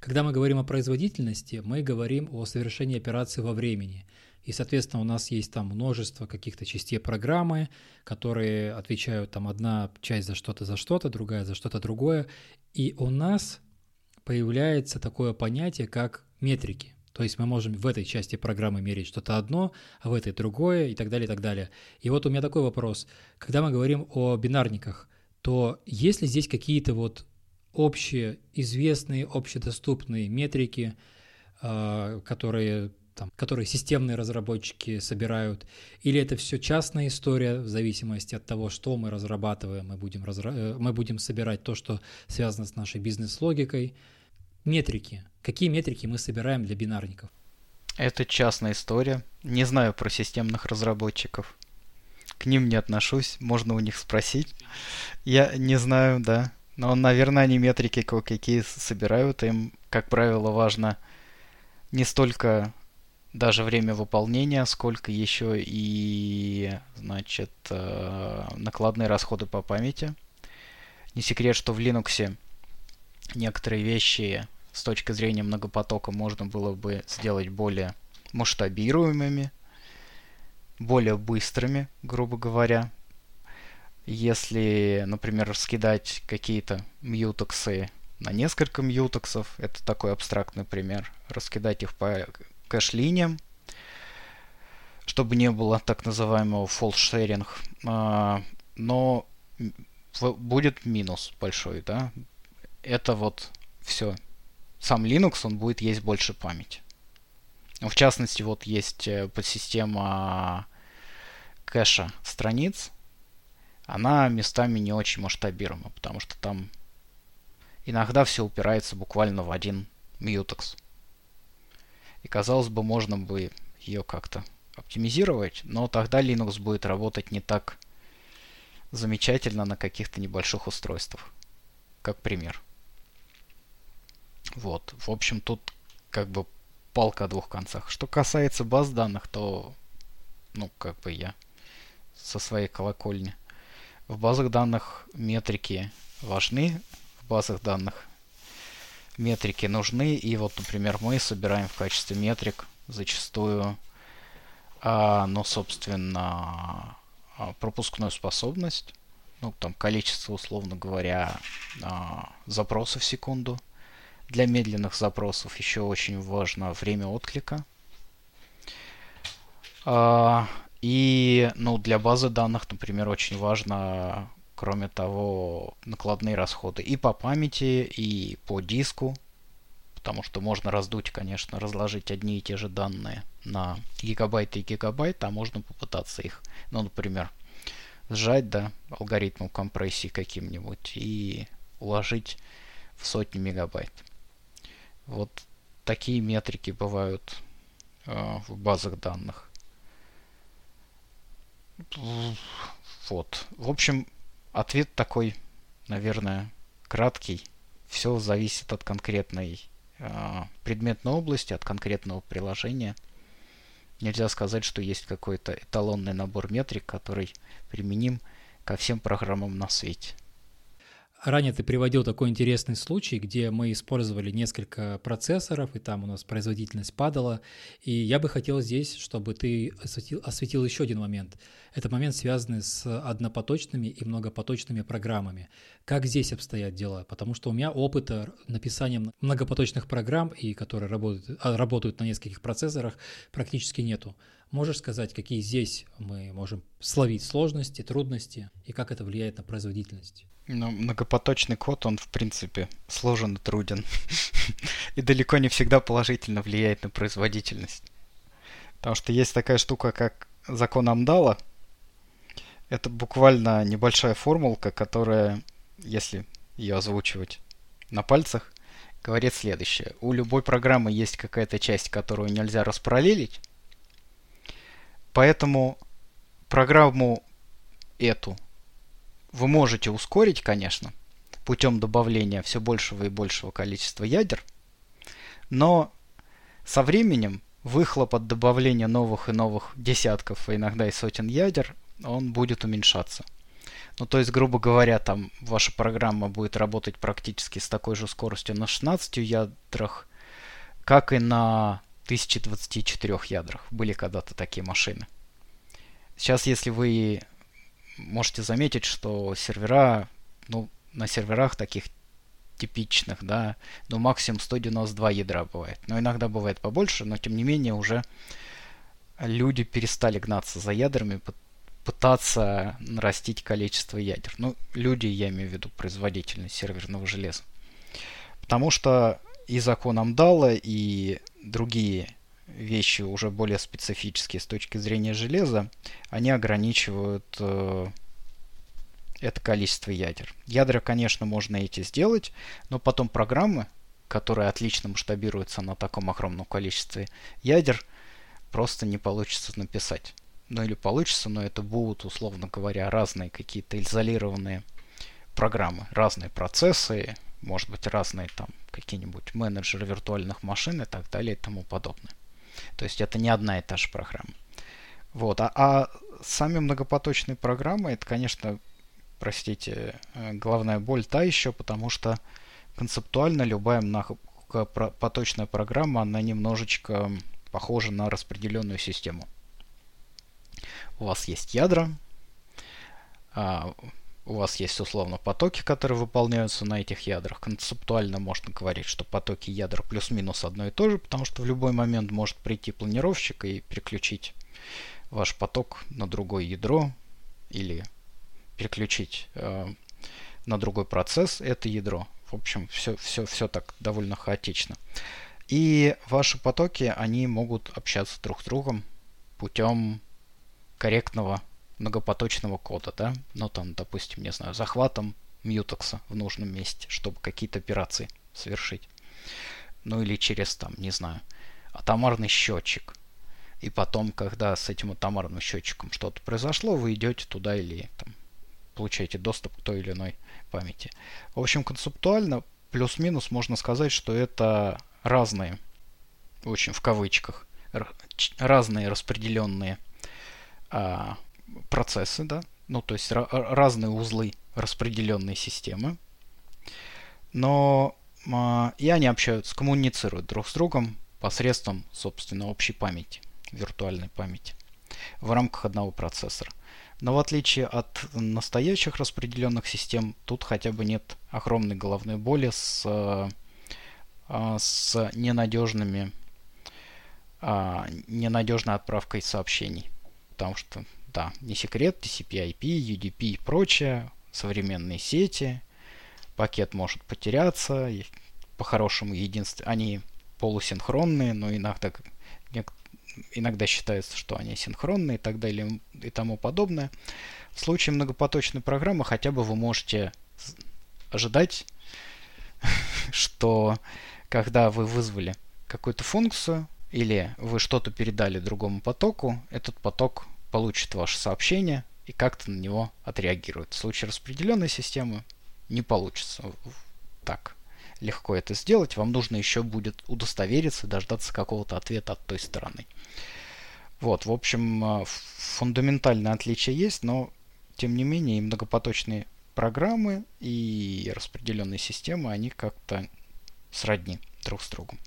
Когда мы говорим о производительности, мы говорим о совершении операции во времени. И, соответственно, у нас есть там множество каких-то частей программы, которые отвечают там одна часть за что-то за что-то, другая за что-то другое. И у нас появляется такое понятие, как метрики. То есть мы можем в этой части программы мерить что-то одно, а в этой другое и так далее, и так далее. И вот у меня такой вопрос. Когда мы говорим о бинарниках, то есть ли здесь какие-то вот общие известные, общедоступные метрики, а, которые там, которые системные разработчики собирают, или это все частная история в зависимости от того, что мы разрабатываем, мы будем, разра... Э, мы будем собирать то, что связано с нашей бизнес-логикой. Метрики. Какие метрики мы собираем для бинарников? Это частная история. Не знаю про системных разработчиков. К ним не отношусь, можно у них спросить. Я не знаю, да. Но, наверное, они метрики какие собирают. Им, как правило, важно не столько даже время выполнения, сколько еще и, значит, э, накладные расходы по памяти. Не секрет, что в Linux некоторые вещи с точки зрения многопотока можно было бы сделать более масштабируемыми, более быстрыми, грубо говоря. Если, например, скидать какие-то мьютексы на несколько мьютексов, это такой абстрактный пример, раскидать их по кэш-линиям, чтобы не было так называемого false sharing, но будет минус большой, да. Это вот все. Сам Linux, он будет есть больше памяти. В частности, вот есть э, подсистема кэша страниц, она местами не очень масштабируема, потому что там иногда все упирается буквально в один mutex. И казалось бы, можно бы ее как-то оптимизировать, но тогда Linux будет работать не так замечательно на каких-то небольших устройствах. Как пример. Вот. В общем, тут как бы палка о двух концах. Что касается баз данных, то, ну, как бы я со своей колокольни – в базах данных метрики важны, в базах данных метрики нужны, и вот, например, мы собираем в качестве метрик зачастую, а, ну, собственно, а, пропускную способность, ну, там, количество, условно говоря, а, запросов в секунду. Для медленных запросов еще очень важно время отклика. А, и ну, для базы данных, например, очень важно, кроме того, накладные расходы и по памяти, и по диску, потому что можно раздуть, конечно, разложить одни и те же данные на гигабайты и гигабайты, а можно попытаться их, ну, например, сжать, да, алгоритмом компрессии каким-нибудь и уложить в сотни мегабайт. Вот такие метрики бывают э, в базах данных. Вот. В общем, ответ такой, наверное, краткий. Все зависит от конкретной э, предметной области, от конкретного приложения. Нельзя сказать, что есть какой-то эталонный набор метрик, который применим ко всем программам на свете. Ранее ты приводил такой интересный случай, где мы использовали несколько процессоров, и там у нас производительность падала. И я бы хотел здесь, чтобы ты осветил, осветил еще один момент. Это момент, связанный с однопоточными и многопоточными программами. Как здесь обстоят дела? Потому что у меня опыта написания многопоточных программ, и которые работают, а, работают на нескольких процессорах, практически нету. Можешь сказать, какие здесь мы можем словить сложности, трудности, и как это влияет на производительность? Ну, многопоточный код, он, в принципе, сложен и труден. и далеко не всегда положительно влияет на производительность. Потому что есть такая штука, как закон Амдала. Это буквально небольшая формулка, которая, если ее озвучивать на пальцах, говорит следующее. У любой программы есть какая-то часть, которую нельзя распараллелить. Поэтому программу эту вы можете ускорить, конечно, путем добавления все большего и большего количества ядер, но со временем выхлоп от добавления новых и новых десятков, а иногда и сотен ядер, он будет уменьшаться. Ну, то есть, грубо говоря, там ваша программа будет работать практически с такой же скоростью на 16 ядрах, как и на 1024 ядрах. Были когда-то такие машины. Сейчас, если вы можете заметить, что сервера, ну, на серверах таких типичных, да, ну, максимум 192 ядра бывает. Но иногда бывает побольше, но тем не менее уже люди перестали гнаться за ядрами, пытаться нарастить количество ядер. Ну, люди, я имею в виду производительность серверного железа. Потому что и закон Амдала, и другие вещи уже более специфические с точки зрения железа, они ограничивают э, это количество ядер. Ядра, конечно, можно эти сделать, но потом программы, которые отлично масштабируются на таком огромном количестве ядер, просто не получится написать ну или получится, но это будут, условно говоря, разные какие-то изолированные программы, разные процессы, может быть, разные там какие-нибудь менеджеры виртуальных машин и так далее и тому подобное. То есть это не одна и та же программа. Вот. А, а сами многопоточные программы, это, конечно, простите, э, главная боль та еще, потому что концептуально любая многопоточная программа, она немножечко похожа на распределенную систему у вас есть ядра, а, у вас есть условно потоки, которые выполняются на этих ядрах. Концептуально можно говорить, что потоки ядер плюс-минус одно и то же, потому что в любой момент может прийти планировщик и переключить ваш поток на другое ядро или переключить э, на другой процесс это ядро. В общем, все, все, все так довольно хаотично. И ваши потоки, они могут общаться друг с другом путем корректного многопоточного кода, да, ну там, допустим, не знаю, захватом мьютекса в нужном месте, чтобы какие-то операции совершить. Ну или через там, не знаю, атомарный счетчик. И потом, когда с этим атомарным счетчиком что-то произошло, вы идете туда или там, получаете доступ к той или иной памяти. В общем, концептуально плюс-минус можно сказать, что это разные, очень в кавычках, разные распределенные а, процессы, да, ну то есть разные узлы распределенной системы, но а, и они общаются, коммуницируют друг с другом посредством, собственно, общей памяти, виртуальной памяти в рамках одного процессора. Но в отличие от настоящих распределенных систем, тут хотя бы нет огромной головной боли с, а, с ненадежными, а, ненадежной отправкой сообщений потому что, да, не секрет, TCP, IP, UDP и прочее, современные сети, пакет может потеряться, по-хорошему единственное, они полусинхронные, но иногда, иногда считается, что они синхронные и так далее и тому подобное. В случае многопоточной программы хотя бы вы можете ожидать, что когда вы вызвали какую-то функцию, или вы что-то передали другому потоку, этот поток получит ваше сообщение и как-то на него отреагирует. В случае распределенной системы не получится так легко это сделать. Вам нужно еще будет удостовериться, дождаться какого-то ответа от той стороны. Вот, в общем, э, фундаментальное отличие есть, но тем не менее и многопоточные программы и распределенные системы, они как-то сродни друг с другом.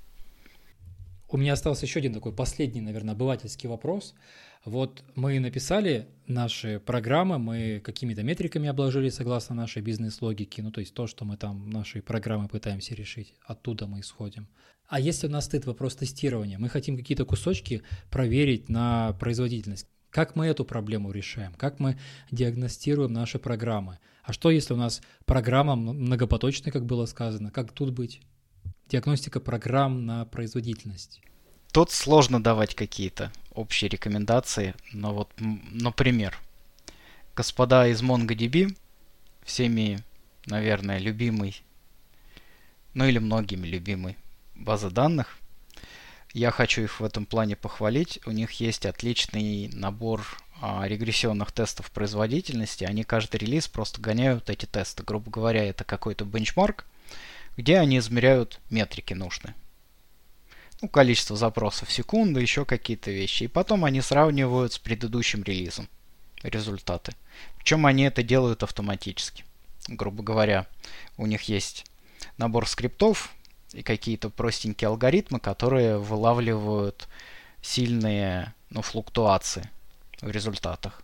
У меня остался еще один такой последний, наверное, обывательский вопрос. Вот мы написали наши программы, мы какими-то метриками обложили согласно нашей бизнес-логике, ну то есть то, что мы там нашей программы пытаемся решить, оттуда мы исходим. А если у нас стоит вопрос тестирования, мы хотим какие-то кусочки проверить на производительность. Как мы эту проблему решаем? Как мы диагностируем наши программы? А что, если у нас программа многопоточная, как было сказано? Как тут быть? Диагностика программ на производительность? Тут сложно давать какие-то общие рекомендации, но вот, например, господа из MongoDB, всеми, наверное, любимый, ну или многими любимый база данных, я хочу их в этом плане похвалить. У них есть отличный набор а, регрессионных тестов производительности. Они каждый релиз просто гоняют эти тесты. Грубо говоря, это какой-то бенчмарк, где они измеряют метрики нужные. Ну, количество запросов в секунду, еще какие-то вещи. И потом они сравнивают с предыдущим релизом. результаты. Причем они это делают автоматически. Грубо говоря, у них есть набор скриптов и какие-то простенькие алгоритмы, которые вылавливают сильные ну, флуктуации в результатах.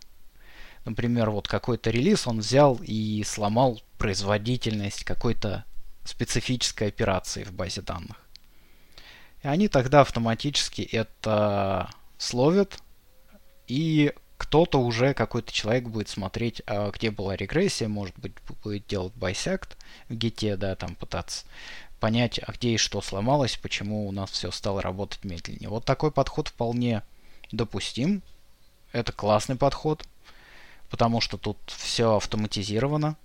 Например, вот какой-то релиз он взял и сломал производительность какой-то специфической операции в базе данных. И они тогда автоматически это словят, и кто-то уже, какой-то человек будет смотреть, а где была регрессия, может быть, будет делать bisect в гите, да, там пытаться понять, а где и что сломалось, почему у нас все стало работать медленнее. Вот такой подход вполне допустим. Это классный подход, потому что тут все автоматизировано.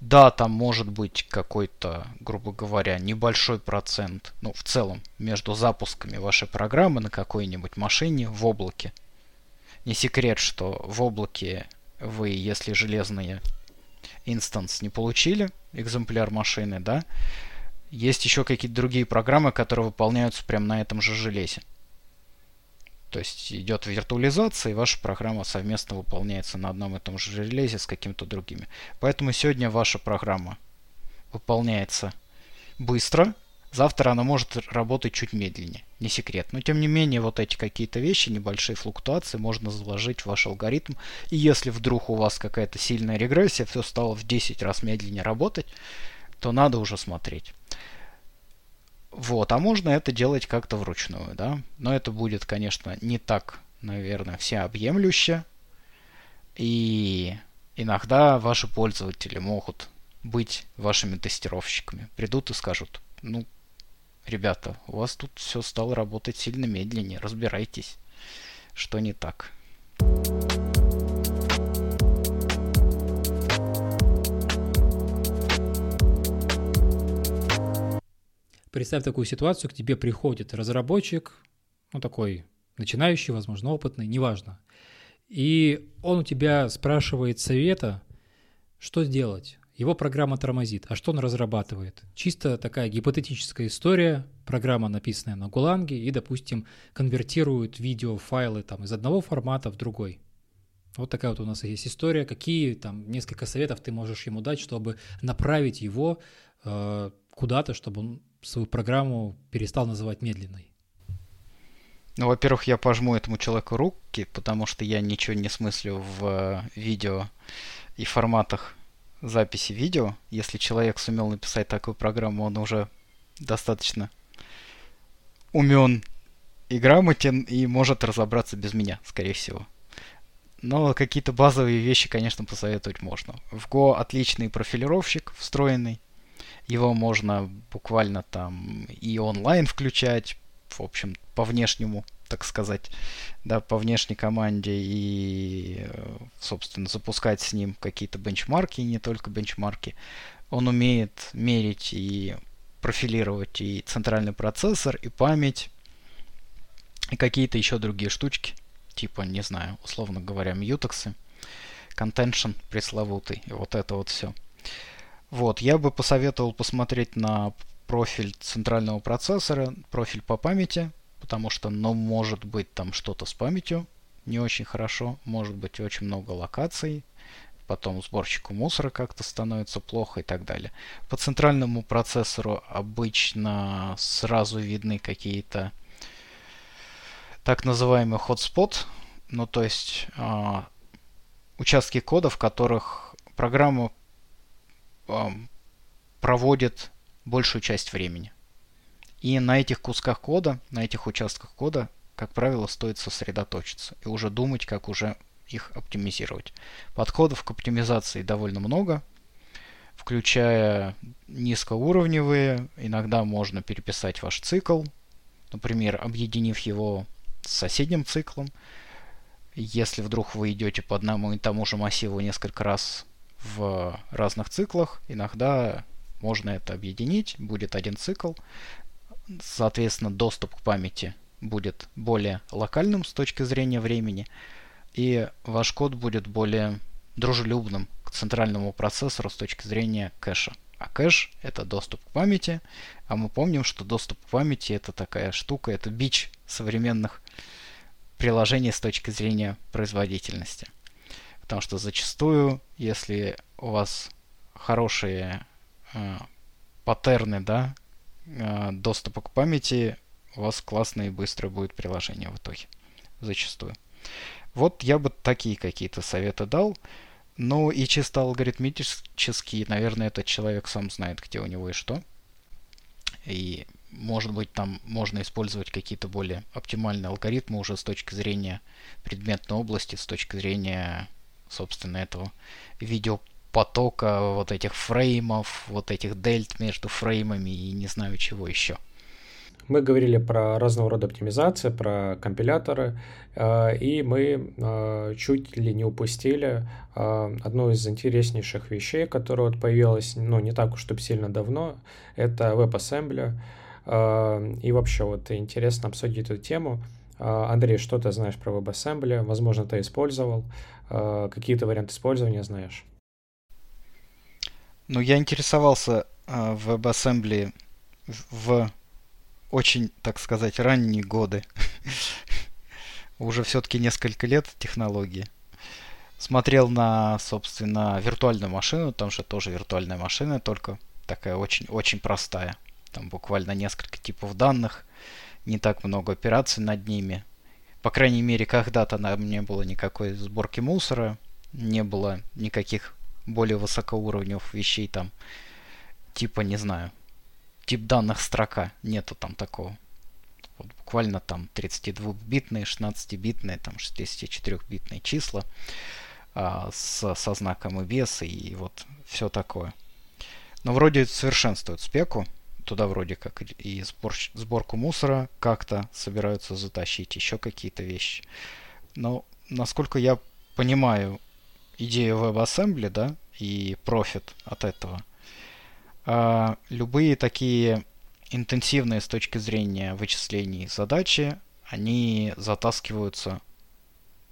Да, там может быть какой-то, грубо говоря, небольшой процент, ну, в целом, между запусками вашей программы на какой-нибудь машине в облаке. Не секрет, что в облаке вы, если железные инстанс не получили, экземпляр машины, да, есть еще какие-то другие программы, которые выполняются прямо на этом же железе. То есть идет виртуализация, и ваша программа совместно выполняется на одном и том же железе с какими-то другими. Поэтому сегодня ваша программа выполняется быстро, завтра она может работать чуть медленнее. Не секрет. Но тем не менее, вот эти какие-то вещи, небольшие флуктуации можно заложить в ваш алгоритм. И если вдруг у вас какая-то сильная регрессия, все стало в 10 раз медленнее работать, то надо уже смотреть. Вот, а можно это делать как-то вручную, да. Но это будет, конечно, не так, наверное, всеобъемлюще. И иногда ваши пользователи могут быть вашими тестировщиками. Придут и скажут, ну, ребята, у вас тут все стало работать сильно медленнее, разбирайтесь, что не так. Представь такую ситуацию, к тебе приходит разработчик, ну такой начинающий, возможно, опытный, неважно. И он у тебя спрашивает совета, что сделать. Его программа тормозит. А что он разрабатывает? Чисто такая гипотетическая история. Программа, написанная на Гуланге, и, допустим, конвертирует видеофайлы там, из одного формата в другой. Вот такая вот у нас есть история. Какие там несколько советов ты можешь ему дать, чтобы направить его э, куда-то, чтобы он свою программу перестал называть медленной? Ну, во-первых, я пожму этому человеку руки, потому что я ничего не смыслю в э, видео и форматах записи видео. Если человек сумел написать такую программу, он уже достаточно умен и грамотен и может разобраться без меня, скорее всего. Но какие-то базовые вещи, конечно, посоветовать можно. В Go отличный профилировщик встроенный. Его можно буквально там и онлайн включать, в общем, по внешнему, так сказать, да, по внешней команде и, собственно, запускать с ним какие-то бенчмарки, и не только бенчмарки. Он умеет мерить и профилировать и центральный процессор, и память, и какие-то еще другие штучки, типа, не знаю, условно говоря, мьютексы, контеншн пресловутый, и вот это вот все. Вот, я бы посоветовал посмотреть на профиль центрального процессора, профиль по памяти, потому что, ну, может быть там что-то с памятью не очень хорошо, может быть очень много локаций, потом сборщику мусора как-то становится плохо и так далее. По центральному процессору обычно сразу видны какие-то так называемый hotspot, ну то есть э, участки кода, в которых программа проводит большую часть времени. И на этих кусках кода, на этих участках кода, как правило, стоит сосредоточиться и уже думать, как уже их оптимизировать. Подходов к оптимизации довольно много, включая низкоуровневые. Иногда можно переписать ваш цикл, например, объединив его с соседним циклом. Если вдруг вы идете по одному и тому же массиву несколько раз в разных циклах, иногда можно это объединить, будет один цикл, соответственно, доступ к памяти будет более локальным с точки зрения времени, и ваш код будет более дружелюбным к центральному процессору с точки зрения кэша. А кэш — это доступ к памяти, а мы помним, что доступ к памяти — это такая штука, это бич современных приложение с точки зрения производительности. Потому что зачастую, если у вас хорошие э, паттерны, да, э, доступа к памяти, у вас классное и быстрое будет приложение в итоге. Зачастую. Вот я бы такие какие-то советы дал. Ну и чисто алгоритмически, наверное, этот человек сам знает, где у него и что. И может быть там можно использовать какие-то более оптимальные алгоритмы уже с точки зрения предметной области, с точки зрения, собственно, этого видеопотока, вот этих фреймов, вот этих дельт между фреймами и не знаю чего еще. Мы говорили про разного рода оптимизации, про компиляторы, э, и мы э, чуть ли не упустили э, одну из интереснейших вещей, которая вот появилась, ну, не так уж чтобы сильно давно, это WebAssembly. И вообще вот интересно обсудить эту тему. Андрей, что ты знаешь про WebAssembly? Возможно, ты использовал. Какие-то варианты использования знаешь? Ну, я интересовался в WebAssembly в очень, так сказать, ранние годы. Уже все-таки несколько лет технологии. Смотрел на, собственно, виртуальную машину, там же тоже виртуальная машина, только такая очень-очень простая. Там буквально несколько типов данных, не так много операций над ними. По крайней мере, когда-то нам не было никакой сборки мусора, не было никаких более высокоуровневых вещей там, типа, не знаю, тип данных строка. Нету там такого. Вот буквально там 32-битные, 16-битные, там 64-битные числа а, с, со знаком и без, и вот все такое. Но вроде совершенствуют спеку. Туда вроде как и сбор, сборку мусора как-то собираются затащить, еще какие-то вещи. Но насколько я понимаю идею WebAssembly, да, и профит от этого – а, любые такие интенсивные с точки зрения вычислений задачи, они затаскиваются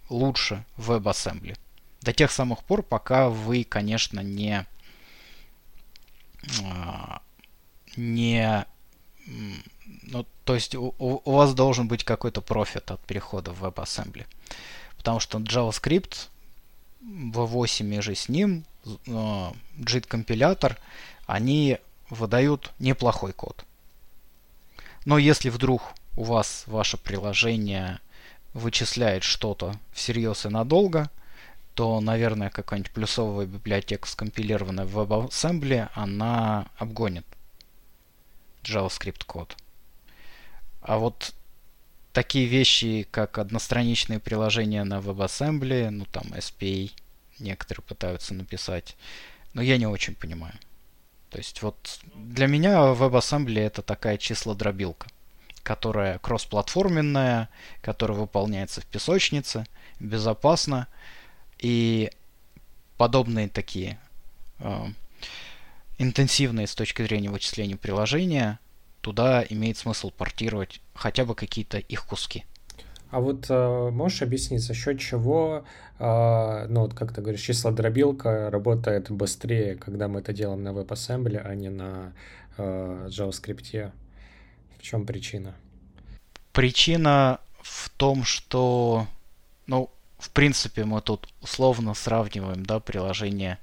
лучше в WebAssembly. До тех самых пор, пока вы, конечно, не, а, не ну, то есть у, у вас должен быть какой-то профит от перехода в WebAssembly. Потому что JavaScript, V8 и же с ним, JIT-компилятор, они выдают неплохой код. Но если вдруг у вас ваше приложение вычисляет что-то всерьез и надолго, то, наверное, какая-нибудь плюсовая библиотека, скомпилированная в WebAssembly, она обгонит JavaScript код. А вот такие вещи, как одностраничные приложения на WebAssembly, ну там SPA, некоторые пытаются написать, но я не очень понимаю. То есть вот для меня WebAssembly это такая числодробилка, которая кроссплатформенная, которая выполняется в песочнице, безопасно. И подобные такие э, интенсивные с точки зрения вычисления приложения, туда имеет смысл портировать хотя бы какие-то их куски. А вот э, можешь объяснить, за счет чего, э, ну вот как ты говоришь, числодробилка работает быстрее, когда мы это делаем на WebAssembly, а не на э, JavaScript? В чем причина? Причина в том, что, ну, в принципе, мы тут условно сравниваем, да, приложение,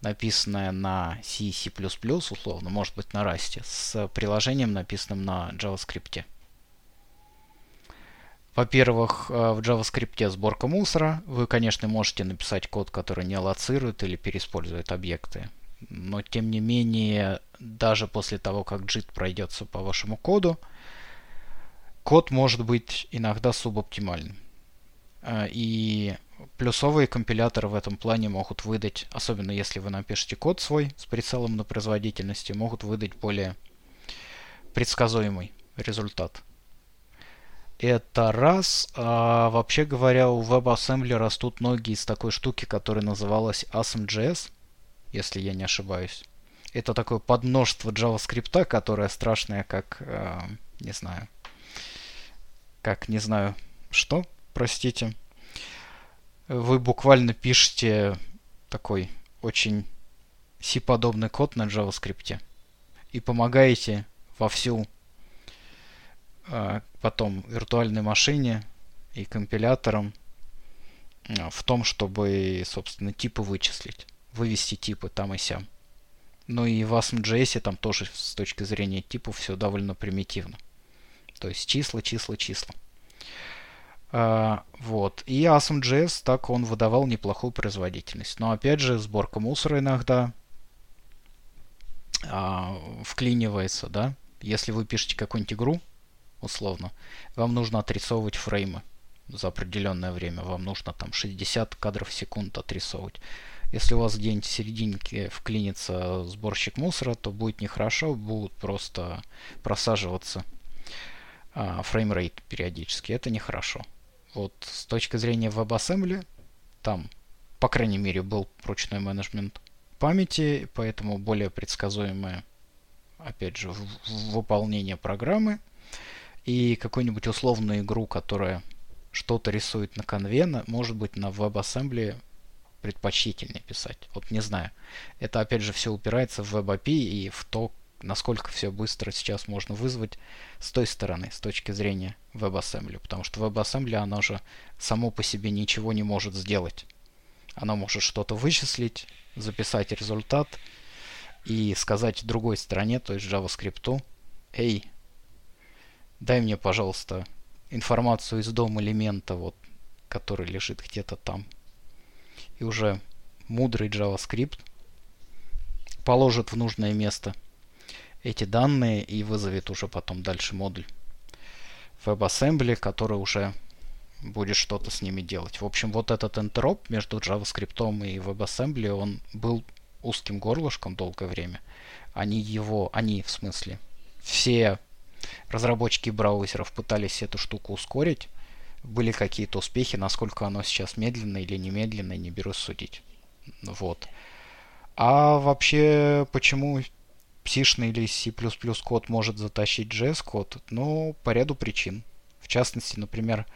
написанное на C, C++, условно, может быть, на Rust, с приложением, написанным на JavaScript. Во-первых, э, в JavaScript сборка мусора. Вы, конечно, можете написать код, который не лоцирует или переиспользует объекты. Но, тем не менее, даже после того, как JIT пройдется по вашему коду, код может быть иногда субоптимальным. Э, и плюсовые компиляторы в этом плане могут выдать, особенно если вы напишете код свой с прицелом на производительности, могут выдать более предсказуемый результат. Это раз. А, вообще говоря, у WebAssembly растут ноги из такой штуки, которая называлась ASM.js, если я не ошибаюсь. Это такое подмножество JavaScript, которое страшное, как, э, не знаю, как, не знаю, что, простите. Вы буквально пишете такой очень C-подобный код на JavaScript и помогаете вовсю а, потом виртуальной машине и компилятором а, в том, чтобы, собственно, типы вычислить, вывести типы там и сям. Ну и в ASM.js там тоже с точки зрения типов все довольно примитивно. То есть числа, числа, числа. А, вот. И ASM.js так он выдавал неплохую производительность. Но опять же, сборка мусора иногда а, вклинивается, да. Если вы пишете какую-нибудь игру, условно, вам нужно отрисовывать фреймы за определенное время. Вам нужно там 60 кадров в секунду отрисовывать. Если у вас где-нибудь в серединке вклинится сборщик мусора, то будет нехорошо, будут просто просаживаться а, фреймрейт периодически. Это нехорошо. Вот с точки зрения WebAssembly, там, по крайней мере, был ручной менеджмент памяти, поэтому более предсказуемое, опять же, выполнение программы. И какую-нибудь условную игру, которая что-то рисует на конве, может быть, на WebAssembly предпочтительнее писать. Вот не знаю. Это опять же все упирается в WebAPI и в то, насколько все быстро сейчас можно вызвать с той стороны, с точки зрения WebAssembly. Потому что WebAssembly, оно же само по себе ничего не может сделать. Оно может что-то вычислить, записать результат и сказать другой стороне, то есть JavaScript, эй, дай мне, пожалуйста, информацию из дом элемента, вот, который лежит где-то там и уже мудрый JavaScript положит в нужное место эти данные и вызовет уже потом дальше модуль WebAssembly, который уже будет что-то с ними делать. В общем, вот этот интероп между JavaScript и WebAssembly, он был узким горлышком долгое время. Они его, они в смысле, все разработчики браузеров пытались эту штуку ускорить, были какие-то успехи, насколько оно сейчас медленно или немедленно, не берусь судить. Вот. А вообще, почему псишный или C++ код может затащить JS код? Ну, по ряду причин. В частности, например,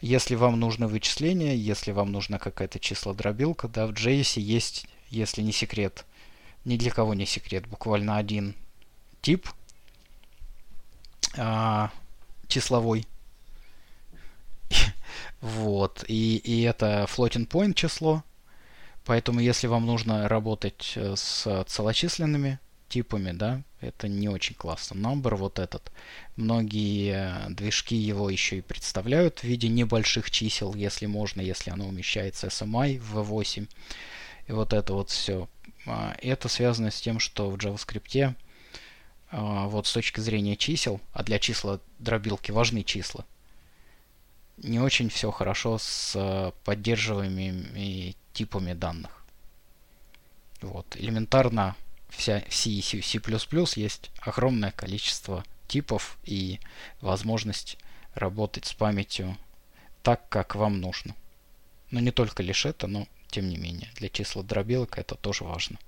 если вам нужно вычисление, если вам нужна какая-то числодробилка, да, в JS есть, если не секрет, ни для кого не секрет, буквально один тип а, числовой, вот. И, и это floating point число. Поэтому если вам нужно работать э, с целочисленными типами, да, это не очень классно. Number вот этот. Многие движки его еще и представляют в виде небольших чисел, если можно, если оно умещается SMI в V8. И вот это вот все. А, это связано с тем, что в JavaScript а, вот с точки зрения чисел, а для числа дробилки важны числа, не очень все хорошо с э, поддерживаемыми типами данных. Вот. Элементарно вся в C и C, есть огромное количество типов и возможность работать с памятью так, как вам нужно. Но не только лишь это, но тем не менее, для числа дробилок это тоже важно.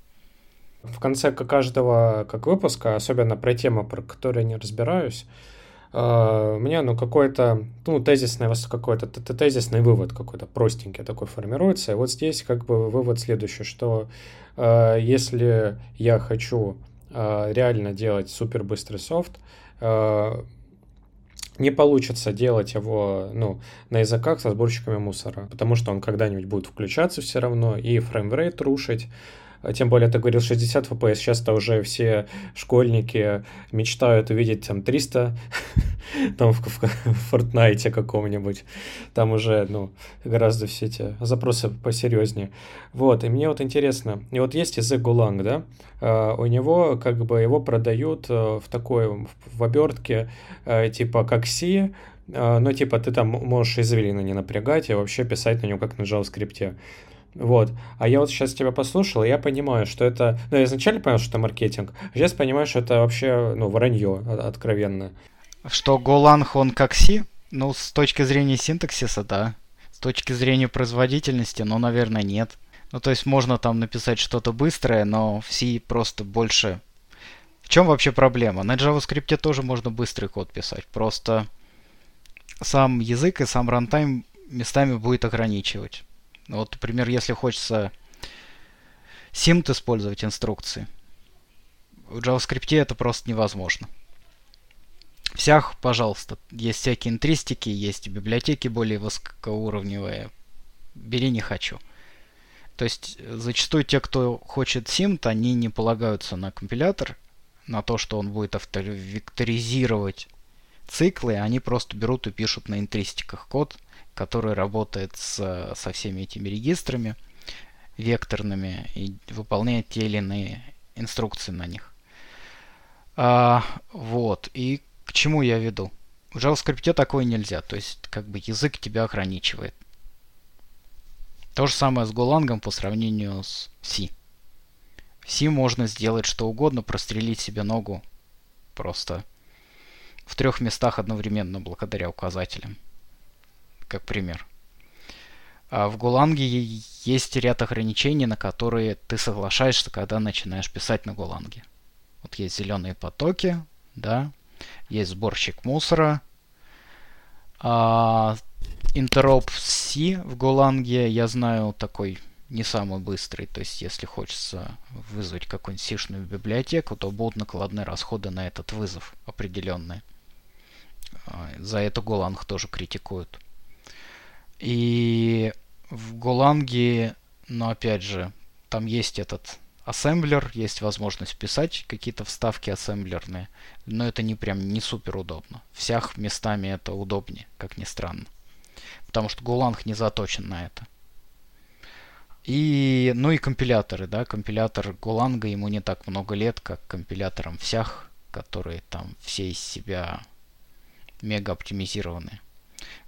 В конце каждого как выпуска, особенно про тему, про которую я не разбираюсь, мне, ну, какой-то, ну, тезисный, какой-то тезисный вывод какой-то простенький такой формируется. И вот здесь как бы вывод следующий, что uh, если я хочу uh, реально делать супер быстрый софт, не получится делать его ну, на языках со сборщиками мусора, потому что он когда-нибудь будет включаться все равно и фреймрейт рушить, а тем более ты говорил 60 FPS, сейчас-то уже все школьники мечтают увидеть там 300 там в, в, в Fortnite каком-нибудь, там уже, ну, гораздо все эти запросы посерьезнее. Вот, и мне вот интересно, и вот есть язык Golang, да, uh, у него как бы его продают uh, в такой, в обертке, uh, типа как C, ну, типа, ты там можешь извилины не напрягать и вообще писать на нем как на JavaScript. Вот. А я вот сейчас тебя послушал, и я понимаю, что это... Ну, я изначально понял, что это маркетинг, а сейчас понимаю, что это вообще, ну, вранье откровенное. Что Golang, он как C? Ну, с точки зрения синтаксиса, да. С точки зрения производительности, ну, наверное, нет. Ну, то есть можно там написать что-то быстрое, но в C просто больше... В чем вообще проблема? На JavaScript тоже можно быстрый код писать. Просто сам язык и сам рантайм местами будет ограничивать. Вот, например, если хочется симт использовать инструкции, в JavaScript это просто невозможно. всех, пожалуйста, есть всякие интристики, есть библиотеки более высокоуровневые. Бери не хочу. То есть зачастую те, кто хочет симт, они не полагаются на компилятор, на то, что он будет векторизировать циклы, они просто берут и пишут на интристиках код, который работает с, со всеми этими регистрами векторными и выполняет те или иные инструкции на них. А, вот. И к чему я веду? В JavaScript такое нельзя. То есть, как бы язык тебя ограничивает. То же самое с Golang по сравнению с C. В C можно сделать что угодно, прострелить себе ногу просто в трех местах одновременно благодаря указателям. Как пример. А в Голанге есть ряд ограничений, на которые ты соглашаешься, когда начинаешь писать на Голанге. Вот есть зеленые потоки, да, есть сборщик мусора. А, Interop C в Голанге, я знаю, такой не самый быстрый. То есть, если хочется вызвать какую-нибудь сишную библиотеку, то будут накладные расходы на этот вызов определенные. А, за это Голанг тоже критикуют. И в Голанге, но опять же, там есть этот ассемблер, есть возможность писать какие-то вставки ассемблерные, но это не прям не супер удобно. Всех местами это удобнее, как ни странно. Потому что Golang не заточен на это. И, ну и компиляторы, да, компилятор Golang ему не так много лет, как компиляторам всех, которые там все из себя мега оптимизированы.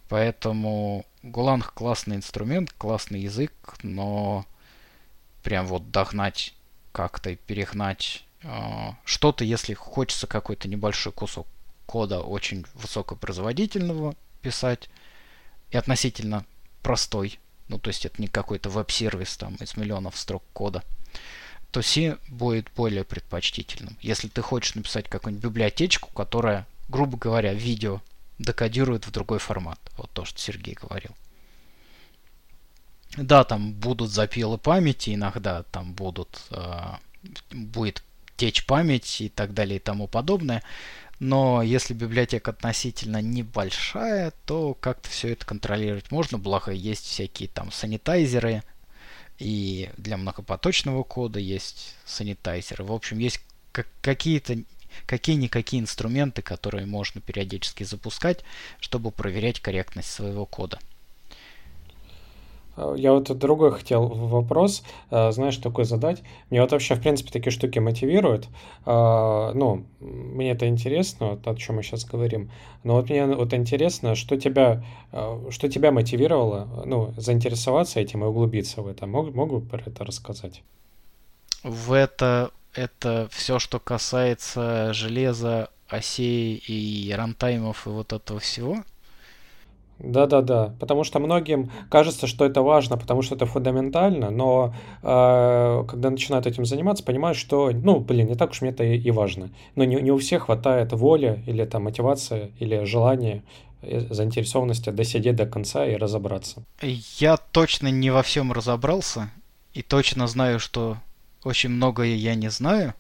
Поэтому Golang классный инструмент, классный язык, но прям вот догнать как-то перегнать э, что-то, если хочется какой-то небольшой кусок кода очень высокопроизводительного писать и относительно простой, ну то есть это не какой-то веб-сервис там из миллионов строк кода, то C будет более предпочтительным. Если ты хочешь написать какую-нибудь библиотечку, которая, грубо говоря, видео декодирует в другой формат. Вот то, что Сергей говорил. Да, там будут запилы памяти иногда, там будут, э, будет течь память и так далее и тому подобное. Но если библиотека относительно небольшая, то как-то все это контролировать можно. Благо есть всякие там санитайзеры, и для многопоточного кода есть санитайзеры. В общем, есть какие-то какие-никакие инструменты, которые можно периодически запускать, чтобы проверять корректность своего кода. А, я вот другой хотел вопрос, а, знаешь, такой задать. Мне вот вообще, в принципе, такие штуки мотивируют. А, ну, мне это интересно, вот о чем мы сейчас говорим. Но вот мне вот интересно, что тебя, что тебя мотивировало, ну, заинтересоваться этим и углубиться в это. Мог, могу про это рассказать? В это, это все, что касается железа, осей и рантаймов и вот этого всего? Да-да-да, потому что многим кажется, что это важно, потому что это фундаментально, но э, когда начинают этим заниматься, понимают, что, ну, блин, не так уж мне это и, и важно. Но не, не у всех хватает воли или там мотивация или желания э, заинтересованности досидеть до конца и разобраться. Я точно не во всем разобрался и точно знаю, что очень многое я не знаю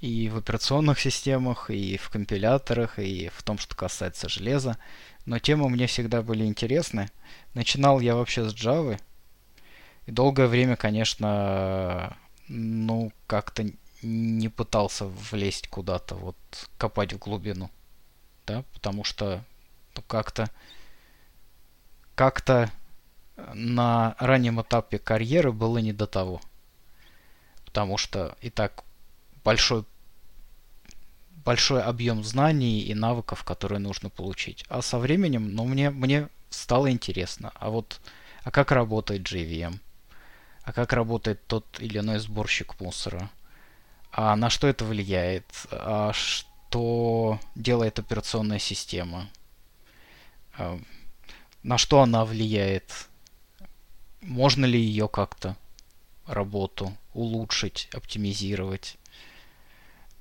и в операционных системах, и в компиляторах, и в том, что касается железа но темы мне всегда были интересны. Начинал я вообще с Java. И долгое время, конечно, ну, как-то не пытался влезть куда-то, вот, копать в глубину. Да, потому что, ну, как-то, как-то на раннем этапе карьеры было не до того. Потому что и так большой большой объем знаний и навыков, которые нужно получить. А со временем, ну, мне, мне стало интересно. А вот, а как работает JVM? А как работает тот или иной сборщик мусора? А на что это влияет? А что делает операционная система? А на что она влияет? Можно ли ее как-то работу улучшить, оптимизировать?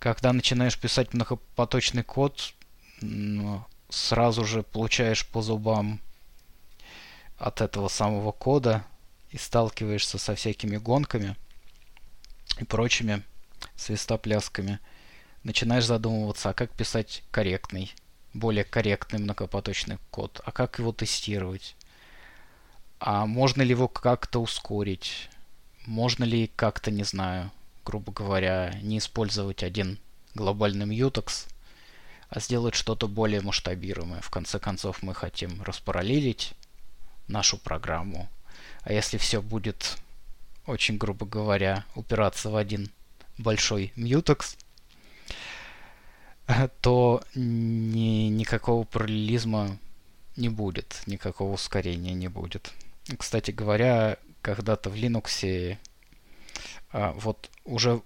когда начинаешь писать многопоточный код, сразу же получаешь по зубам от этого самого кода и сталкиваешься со всякими гонками и прочими свистоплясками. начинаешь задумываться, а как писать корректный, более корректный многопоточный код, а как его тестировать, а можно ли его как-то ускорить, можно ли как-то, не знаю, грубо говоря, не использовать один глобальный mutex, а сделать что-то более масштабируемое. В конце концов, мы хотим распараллелить нашу программу. А если все будет, очень грубо говоря, упираться в один большой mutex, то ни, никакого параллелизма не будет, никакого ускорения не будет. Кстати говоря, когда-то в Linux а, вот уже,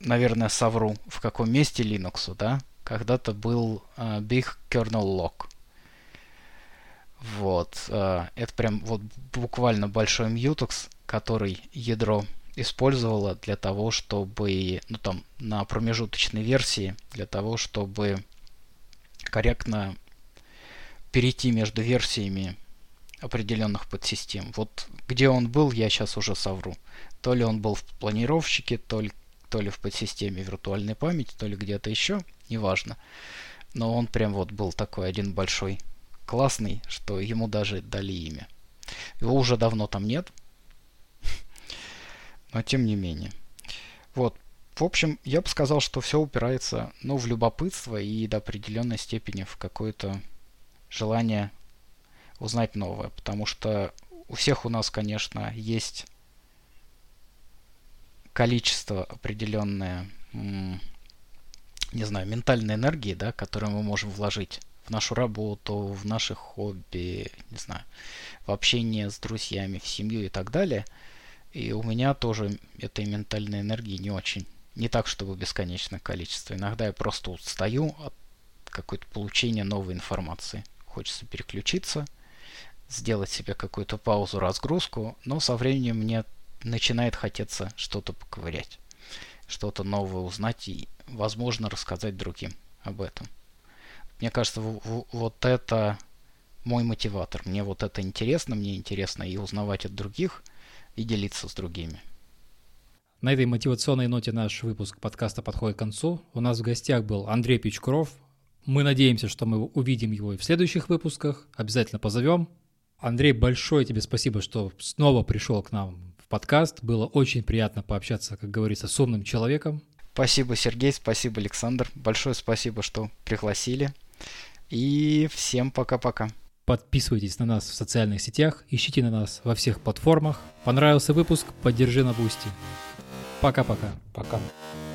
наверное, совру, в каком месте Linux, да, когда-то был а, Big Kernel Lock. Вот. А, это прям вот буквально большой mutex, который ядро использовала для того, чтобы, ну там, на промежуточной версии, для того, чтобы корректно перейти между версиями определенных подсистем. Вот где он был, я сейчас уже совру. То ли он был в планировщике, то ли, то ли в подсистеме виртуальной памяти, то ли где-то еще, неважно. Но он прям вот был такой один большой классный, что ему даже дали имя. Его уже давно там нет, но тем не менее. Вот. В общем, я бы сказал, что все упирается ну, в любопытство и до определенной степени в какое-то желание узнать новое. Потому что у всех у нас, конечно, есть количество определенное, не знаю, ментальной энергии, да, которую мы можем вложить в нашу работу, в наши хобби, не знаю, в общение с друзьями, в семью и так далее – и у меня тоже этой ментальной энергии не очень. Не так, чтобы бесконечное количество. Иногда я просто устаю от какой-то получения новой информации. Хочется переключиться, сделать себе какую-то паузу, разгрузку, но со временем мне начинает хотеться что-то поковырять, что-то новое узнать и, возможно, рассказать другим об этом. Мне кажется, вот это мой мотиватор. Мне вот это интересно, мне интересно и узнавать от других – и делиться с другими. На этой мотивационной ноте наш выпуск подкаста подходит к концу. У нас в гостях был Андрей Пичкров. Мы надеемся, что мы увидим его и в следующих выпусках. Обязательно позовем. Андрей, большое тебе спасибо, что снова пришел к нам в подкаст. Было очень приятно пообщаться, как говорится, с умным человеком. Спасибо, Сергей, спасибо, Александр. Большое спасибо, что пригласили. И всем пока-пока. Подписывайтесь на нас в социальных сетях, ищите на нас во всех платформах. Понравился выпуск? Поддержи на Boosty. Пока-пока. Пока. -пока. Пока.